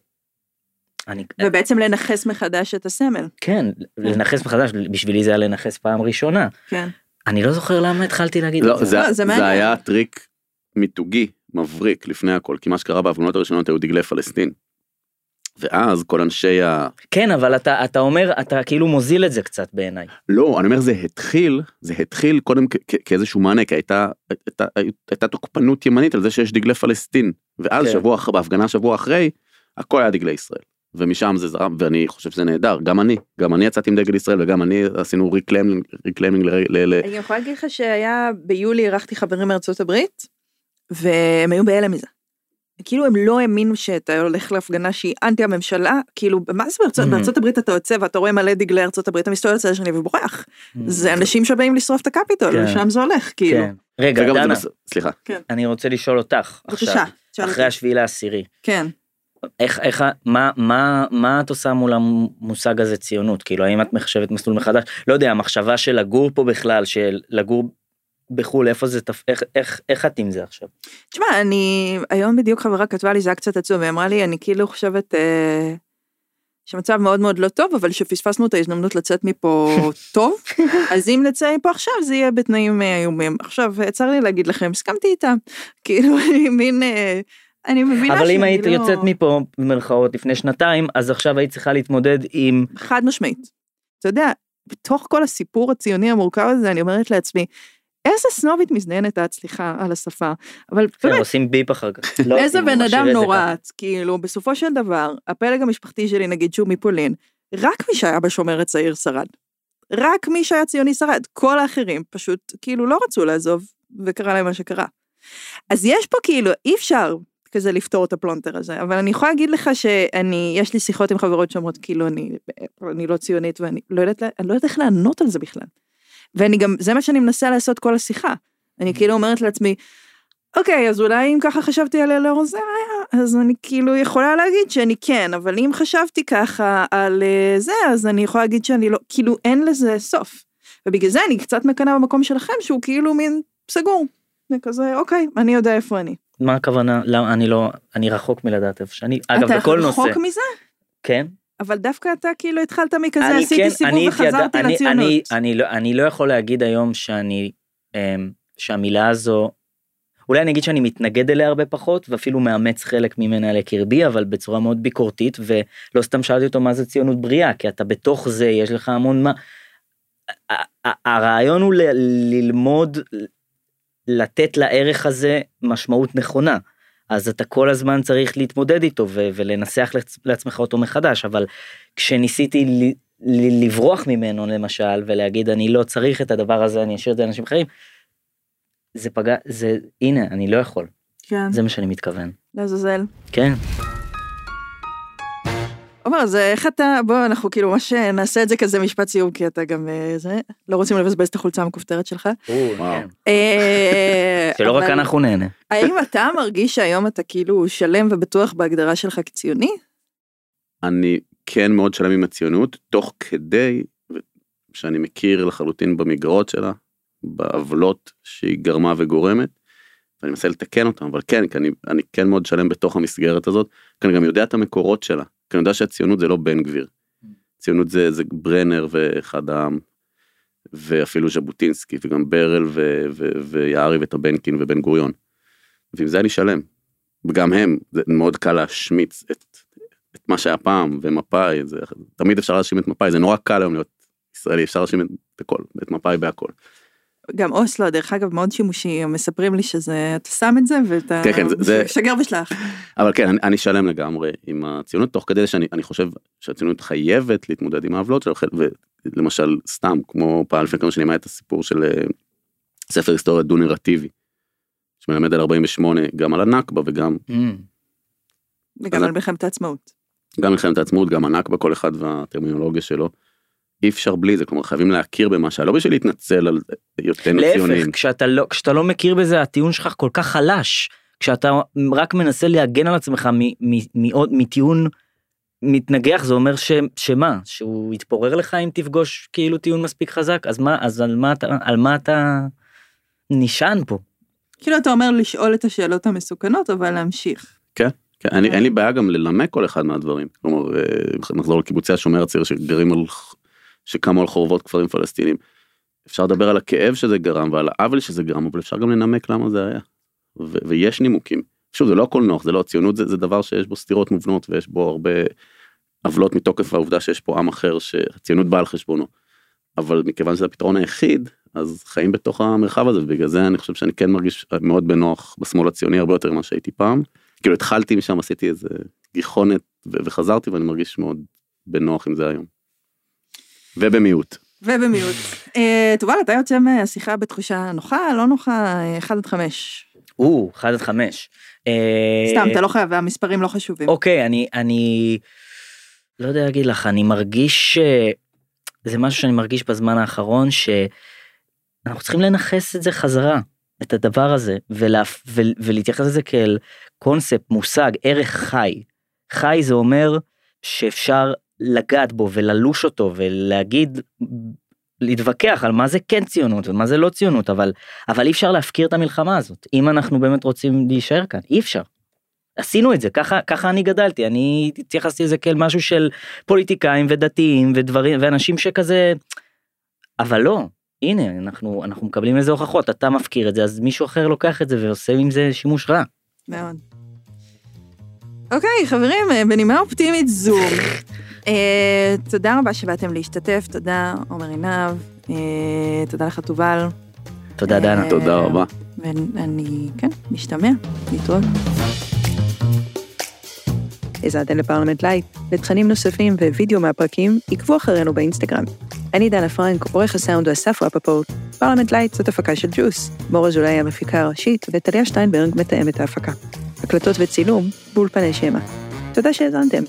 אני, ובעצם לנכס מחדש את הסמל. כן, לנכס מחדש, בשבילי זה היה לנכס פעם ראשונה. כן. אני לא זוכר למה התחלתי להגיד לא, את זה. זה, לא, זה זה. היה טריק מיתוגי, מבריק, לפני הכל, כי מה שקרה בהפגנות הראשונות היו דגלי פלסטין. ואז כל אנשי ה... כן, אבל אתה, אתה אומר, אתה כאילו מוזיל את זה קצת בעיניי. לא, אני אומר זה התחיל, זה התחיל קודם כ- כ- כאיזשהו מענה, כי הייתה, הייתה, הייתה תוקפנות ימנית על זה שיש דגלי פלסטין, ואז כן. שבוע בהפגנה שבוע אחרי, הכל היה דגלי ישראל. ומשם זה זרם, ואני חושב שזה נהדר, גם אני, גם אני יצאתי עם דגל ישראל וגם אני עשינו reclaiming, reclaiming ל... ל, ל אני יכולה להגיד לך שהיה ביולי אירחתי חברים מארצות הברית, והם היו בהלם מזה. כאילו הם לא האמינו שאתה הולך להפגנה שהיא אנטי הממשלה, כאילו מה זה בארצות, Mhm. בארצות הברית אתה יוצא ואתה רואה מלא דגלי ארצות הברית, אתה מסתובב לצד השני ובורח. זה אנשים שבאים לשרוף את הקפיטול, כן. לשם זה הולך, כאילו. כן. רגע, דנה, מס- סליחה, אני רוצה לשאול אותך בבקשה, עכשיו, אחרי. השביעי לעשירי, כן. איך, איך, מה, מה, מה את עושה מול המושג הזה ציונות? כאילו, האם את מחשבת מסלול מחדש? לא יודע, המחשבה של לגור פה בכלל, של לגור בחו"ל, איפה זה, תפ... איך, איך, איך את עם זה עכשיו? תשמע, אני, היום בדיוק חברה כתבה לי, זה היה קצת עצוב, היא אמרה לי, אני כאילו חושבת אה, שמצב מאוד מאוד לא טוב, אבל שפספסנו את ההזדמנות לצאת מפה טוב, אז אם נצא מפה עכשיו, זה יהיה בתנאים אה, איומים. עכשיו, צר לי להגיד לכם, הסכמתי איתה. כאילו, מין, אה, אני מבינה אבל אם היית לא... יוצאת מפה, במרכאות, לפני שנתיים, אז עכשיו היית צריכה להתמודד עם... חד משמעית. אתה יודע, בתוך כל הסיפור הציוני המורכב הזה, אני אומרת לעצמי, איזה סנובית מזדיינת את, סליחה על השפה, אבל כן, באמת, עושים ביפ אחר כך. לא, איזה אני בן אדם נורא. את, כאילו, בסופו של דבר, הפלג המשפחתי שלי, נגיד שהוא מפולין, רק מי שהיה בשומר הצעיר שרד. רק מי שהיה ציוני שרד, כל האחרים פשוט כאילו לא רצו לעזוב, וקרה להם מה שקרה. אז יש פה כאילו, אי אפשר כזה לפתור את הפלונטר הזה, אבל אני יכולה להגיד לך שאני, יש לי שיחות עם חברות שאומרות, כאילו, אני, אני לא ציונית ואני לא יודעת, אני לא יודעת איך לענות על זה בכלל. ואני גם, זה מה שאני מנסה לעשות כל השיחה. אני כאילו אומרת לעצמי, אוקיי, אז אולי אם ככה חשבתי על אלאור זה היה, אז אני כאילו יכולה להגיד שאני כן, אבל אם חשבתי ככה על אה, זה, אז אני יכולה להגיד שאני לא, כאילו אין לזה סוף. ובגלל זה אני קצת מקנאה במקום שלכם, שהוא כאילו מין סגור. זה כזה, אוקיי, אני יודע איפה אני. מה הכוונה? למה אני לא... אני רחוק מלדעת איפה שאני... אגב, אתה בכל רחוק נושא. מזה? כן? אבל דווקא אתה כאילו התחלת מכזה, אני עשיתי כן, סיבוב אני וחזרתי אני- לציונות. אני, אני, לא, אני לא יכול להגיד היום שאני, אמ, שהמילה הזו, אולי אני אגיד שאני מתנגד אליה הרבה פחות ואפילו מאמץ חלק ממנה לקרבי אבל בצורה מאוד ביקורתית ולא סתם שאלתי אותו מה זה ציונות בריאה כי אתה בתוך זה יש לך המון מה. הרעיון הוא ל- ללמוד לתת לערך הזה משמעות נכונה. אז אתה כל הזמן צריך להתמודד איתו ו- ולנסח לעצ- לעצמך אותו מחדש אבל כשניסיתי ל- ל- לברוח ממנו למשל ולהגיד אני לא צריך את הדבר הזה אני אשאיר את זה לאנשים אחרים. זה פגע זה הנה אני לא יכול כן, זה מה שאני מתכוון לעזאזל. כן עומר, אז איך אתה, בוא, אנחנו כאילו ממש נעשה את זה כזה משפט סיום, כי אתה גם, אה, זה, לא רוצים לבזבז את החולצה המכופתרת שלך. כן. אה, שלא רק אנחנו נהנה. האם אתה מרגיש שהיום אתה כאילו שלם ובטוח בהגדרה שלך כציוני? אני כן מאוד שלם עם הציונות, תוך כדי שאני מכיר לחלוטין במגרעות שלה, בעוולות שהיא גרמה וגורמת, ואני מנסה לתקן אותם, אבל כן, כי אני, אני כן מאוד שלם בתוך המסגרת הזאת, כי אני גם יודע את המקורות שלה, כי אני יודע שהציונות זה לא בן גביר. ציונות זה, זה ברנר ואחד העם, ואפילו ז'בוטינסקי, וגם ברל ו, ו, ויערי וטבנקין ובן גוריון. ועם זה אני שלם. וגם הם, זה מאוד קל להשמיץ את, את מה שהיה פעם, ומפא"י, זה, תמיד אפשר להאשים את מפא"י, זה נורא קל היום להיות ישראלי, אפשר להאשים את, בכל, את מפא"י בהכל. גם אוסלו, דרך אגב, מאוד שימושי, הם מספרים לי שזה, אתה שם את זה ואתה כן, כן, זה- שגר ושלח. אבל כן, אני, אני שלם לגמרי עם הציונות, תוך כדי שאני אני חושב שהציונות חייבת להתמודד עם העוולות שלה, ולמשל סתם, כמו פעם לפני כמה שנים היה את הסיפור של אה, ספר היסטוריה דו-נרטיבי, שמלמד על 48, גם על הנכבה וגם וגם אז- על מלחמת העצמאות. גם מלחמת העצמאות, גם הנכבה, כל אחד והטרמינולוגיה שלו. אי אפשר בלי זה, כלומר חייבים להכיר במה שהיה, לא בשביל להתנצל על היותנו ציונים. להפך כשאתה לא כשאתה לא מכיר בזה הטיעון שלך כל כך חלש כשאתה רק מנסה להגן על עצמך מ- מ- מעוד מטיעון מתנגח זה אומר ש, שמה שהוא יתפורר לך אם תפגוש כאילו טיעון מספיק חזק אז מה אז על מה אתה על מה אתה נשען פה. כאילו אתה אומר לשאול את השאלות המסוכנות, אבל להמשיך. כן, אני, אין לי בעיה גם ללמק כל אחד מהדברים. כלומר, אה, נחזור לקיבוצי השומר הצעיר שגרים על, שקמו על חורבות כפרים פלסטינים. אפשר לדבר על הכאב שזה גרם ועל העוול שזה גרם, אבל אפשר גם לנמק למה זה היה. ו- ויש נימוקים. שוב זה לא הכל נוח זה לא ציונות זה, זה דבר שיש בו סתירות מובנות ויש בו הרבה עוולות מתוקף העובדה שיש פה עם אחר שהציונות באה על חשבונו. אבל מכיוון שזה הפתרון היחיד אז חיים בתוך המרחב הזה ובגלל זה אני חושב שאני כן מרגיש מאוד בנוח בשמאל הציוני הרבה יותר ממה שהייתי פעם. כאילו התחלתי משם עשיתי איזה גיחונת וחזרתי ואני מרגיש מאוד בנוח עם זה היום. ובמיעוט. ובמיעוט. אה, תובל, אתה יוצא מהשיחה בתחושה נוחה, לא נוחה, 1 עד 5. או, 1 עד 5. סתם, אתה לא חייב, המספרים לא חשובים. אוקיי, אני, אני לא יודע להגיד לך, אני מרגיש, אה, זה משהו שאני מרגיש בזמן האחרון, שאנחנו צריכים לנכס את זה חזרה, את הדבר הזה, ולה, ו, ולהתייחס לזה כאל קונספט, מושג, ערך חי. חי זה אומר שאפשר לגעת בו וללוש אותו ולהגיד להתווכח על מה זה כן ציונות ומה זה לא ציונות אבל אבל אי אפשר להפקיר את המלחמה הזאת אם אנחנו באמת רוצים להישאר כאן אי אפשר. עשינו את זה ככה ככה אני גדלתי אני התייחסתי לזה כאל משהו של פוליטיקאים ודתיים ודברים ואנשים שכזה אבל לא הנה אנחנו אנחנו מקבלים לזה הוכחות אתה מפקיר את זה אז מישהו אחר לוקח את זה ועושה עם זה שימוש רע. מאוד. אוקיי חברים בנימה אופטימית זו אה, תודה רבה שבאתם להשתתף, תודה עומר עינב, אה, תודה לך תובל. תודה דנה. אה, תודה רבה. ואני, כן, נשתמע, להתראות. האזנתם לפרלמנט לייט. לתכנים נוספים ווידאו מהפרקים, עקבו אחרינו באינסטגרם. אני דנה פרנק, עורך הסאונד הוא אסף רפפורט. פרלמנט לייט זאת הפקה של ג'וס. מור אזולאי המפיקה הראשית, וטליה שטיינברג מתאמת ההפקה. הקלטות וצילום באולפני שמע. תודה שהאזנתם.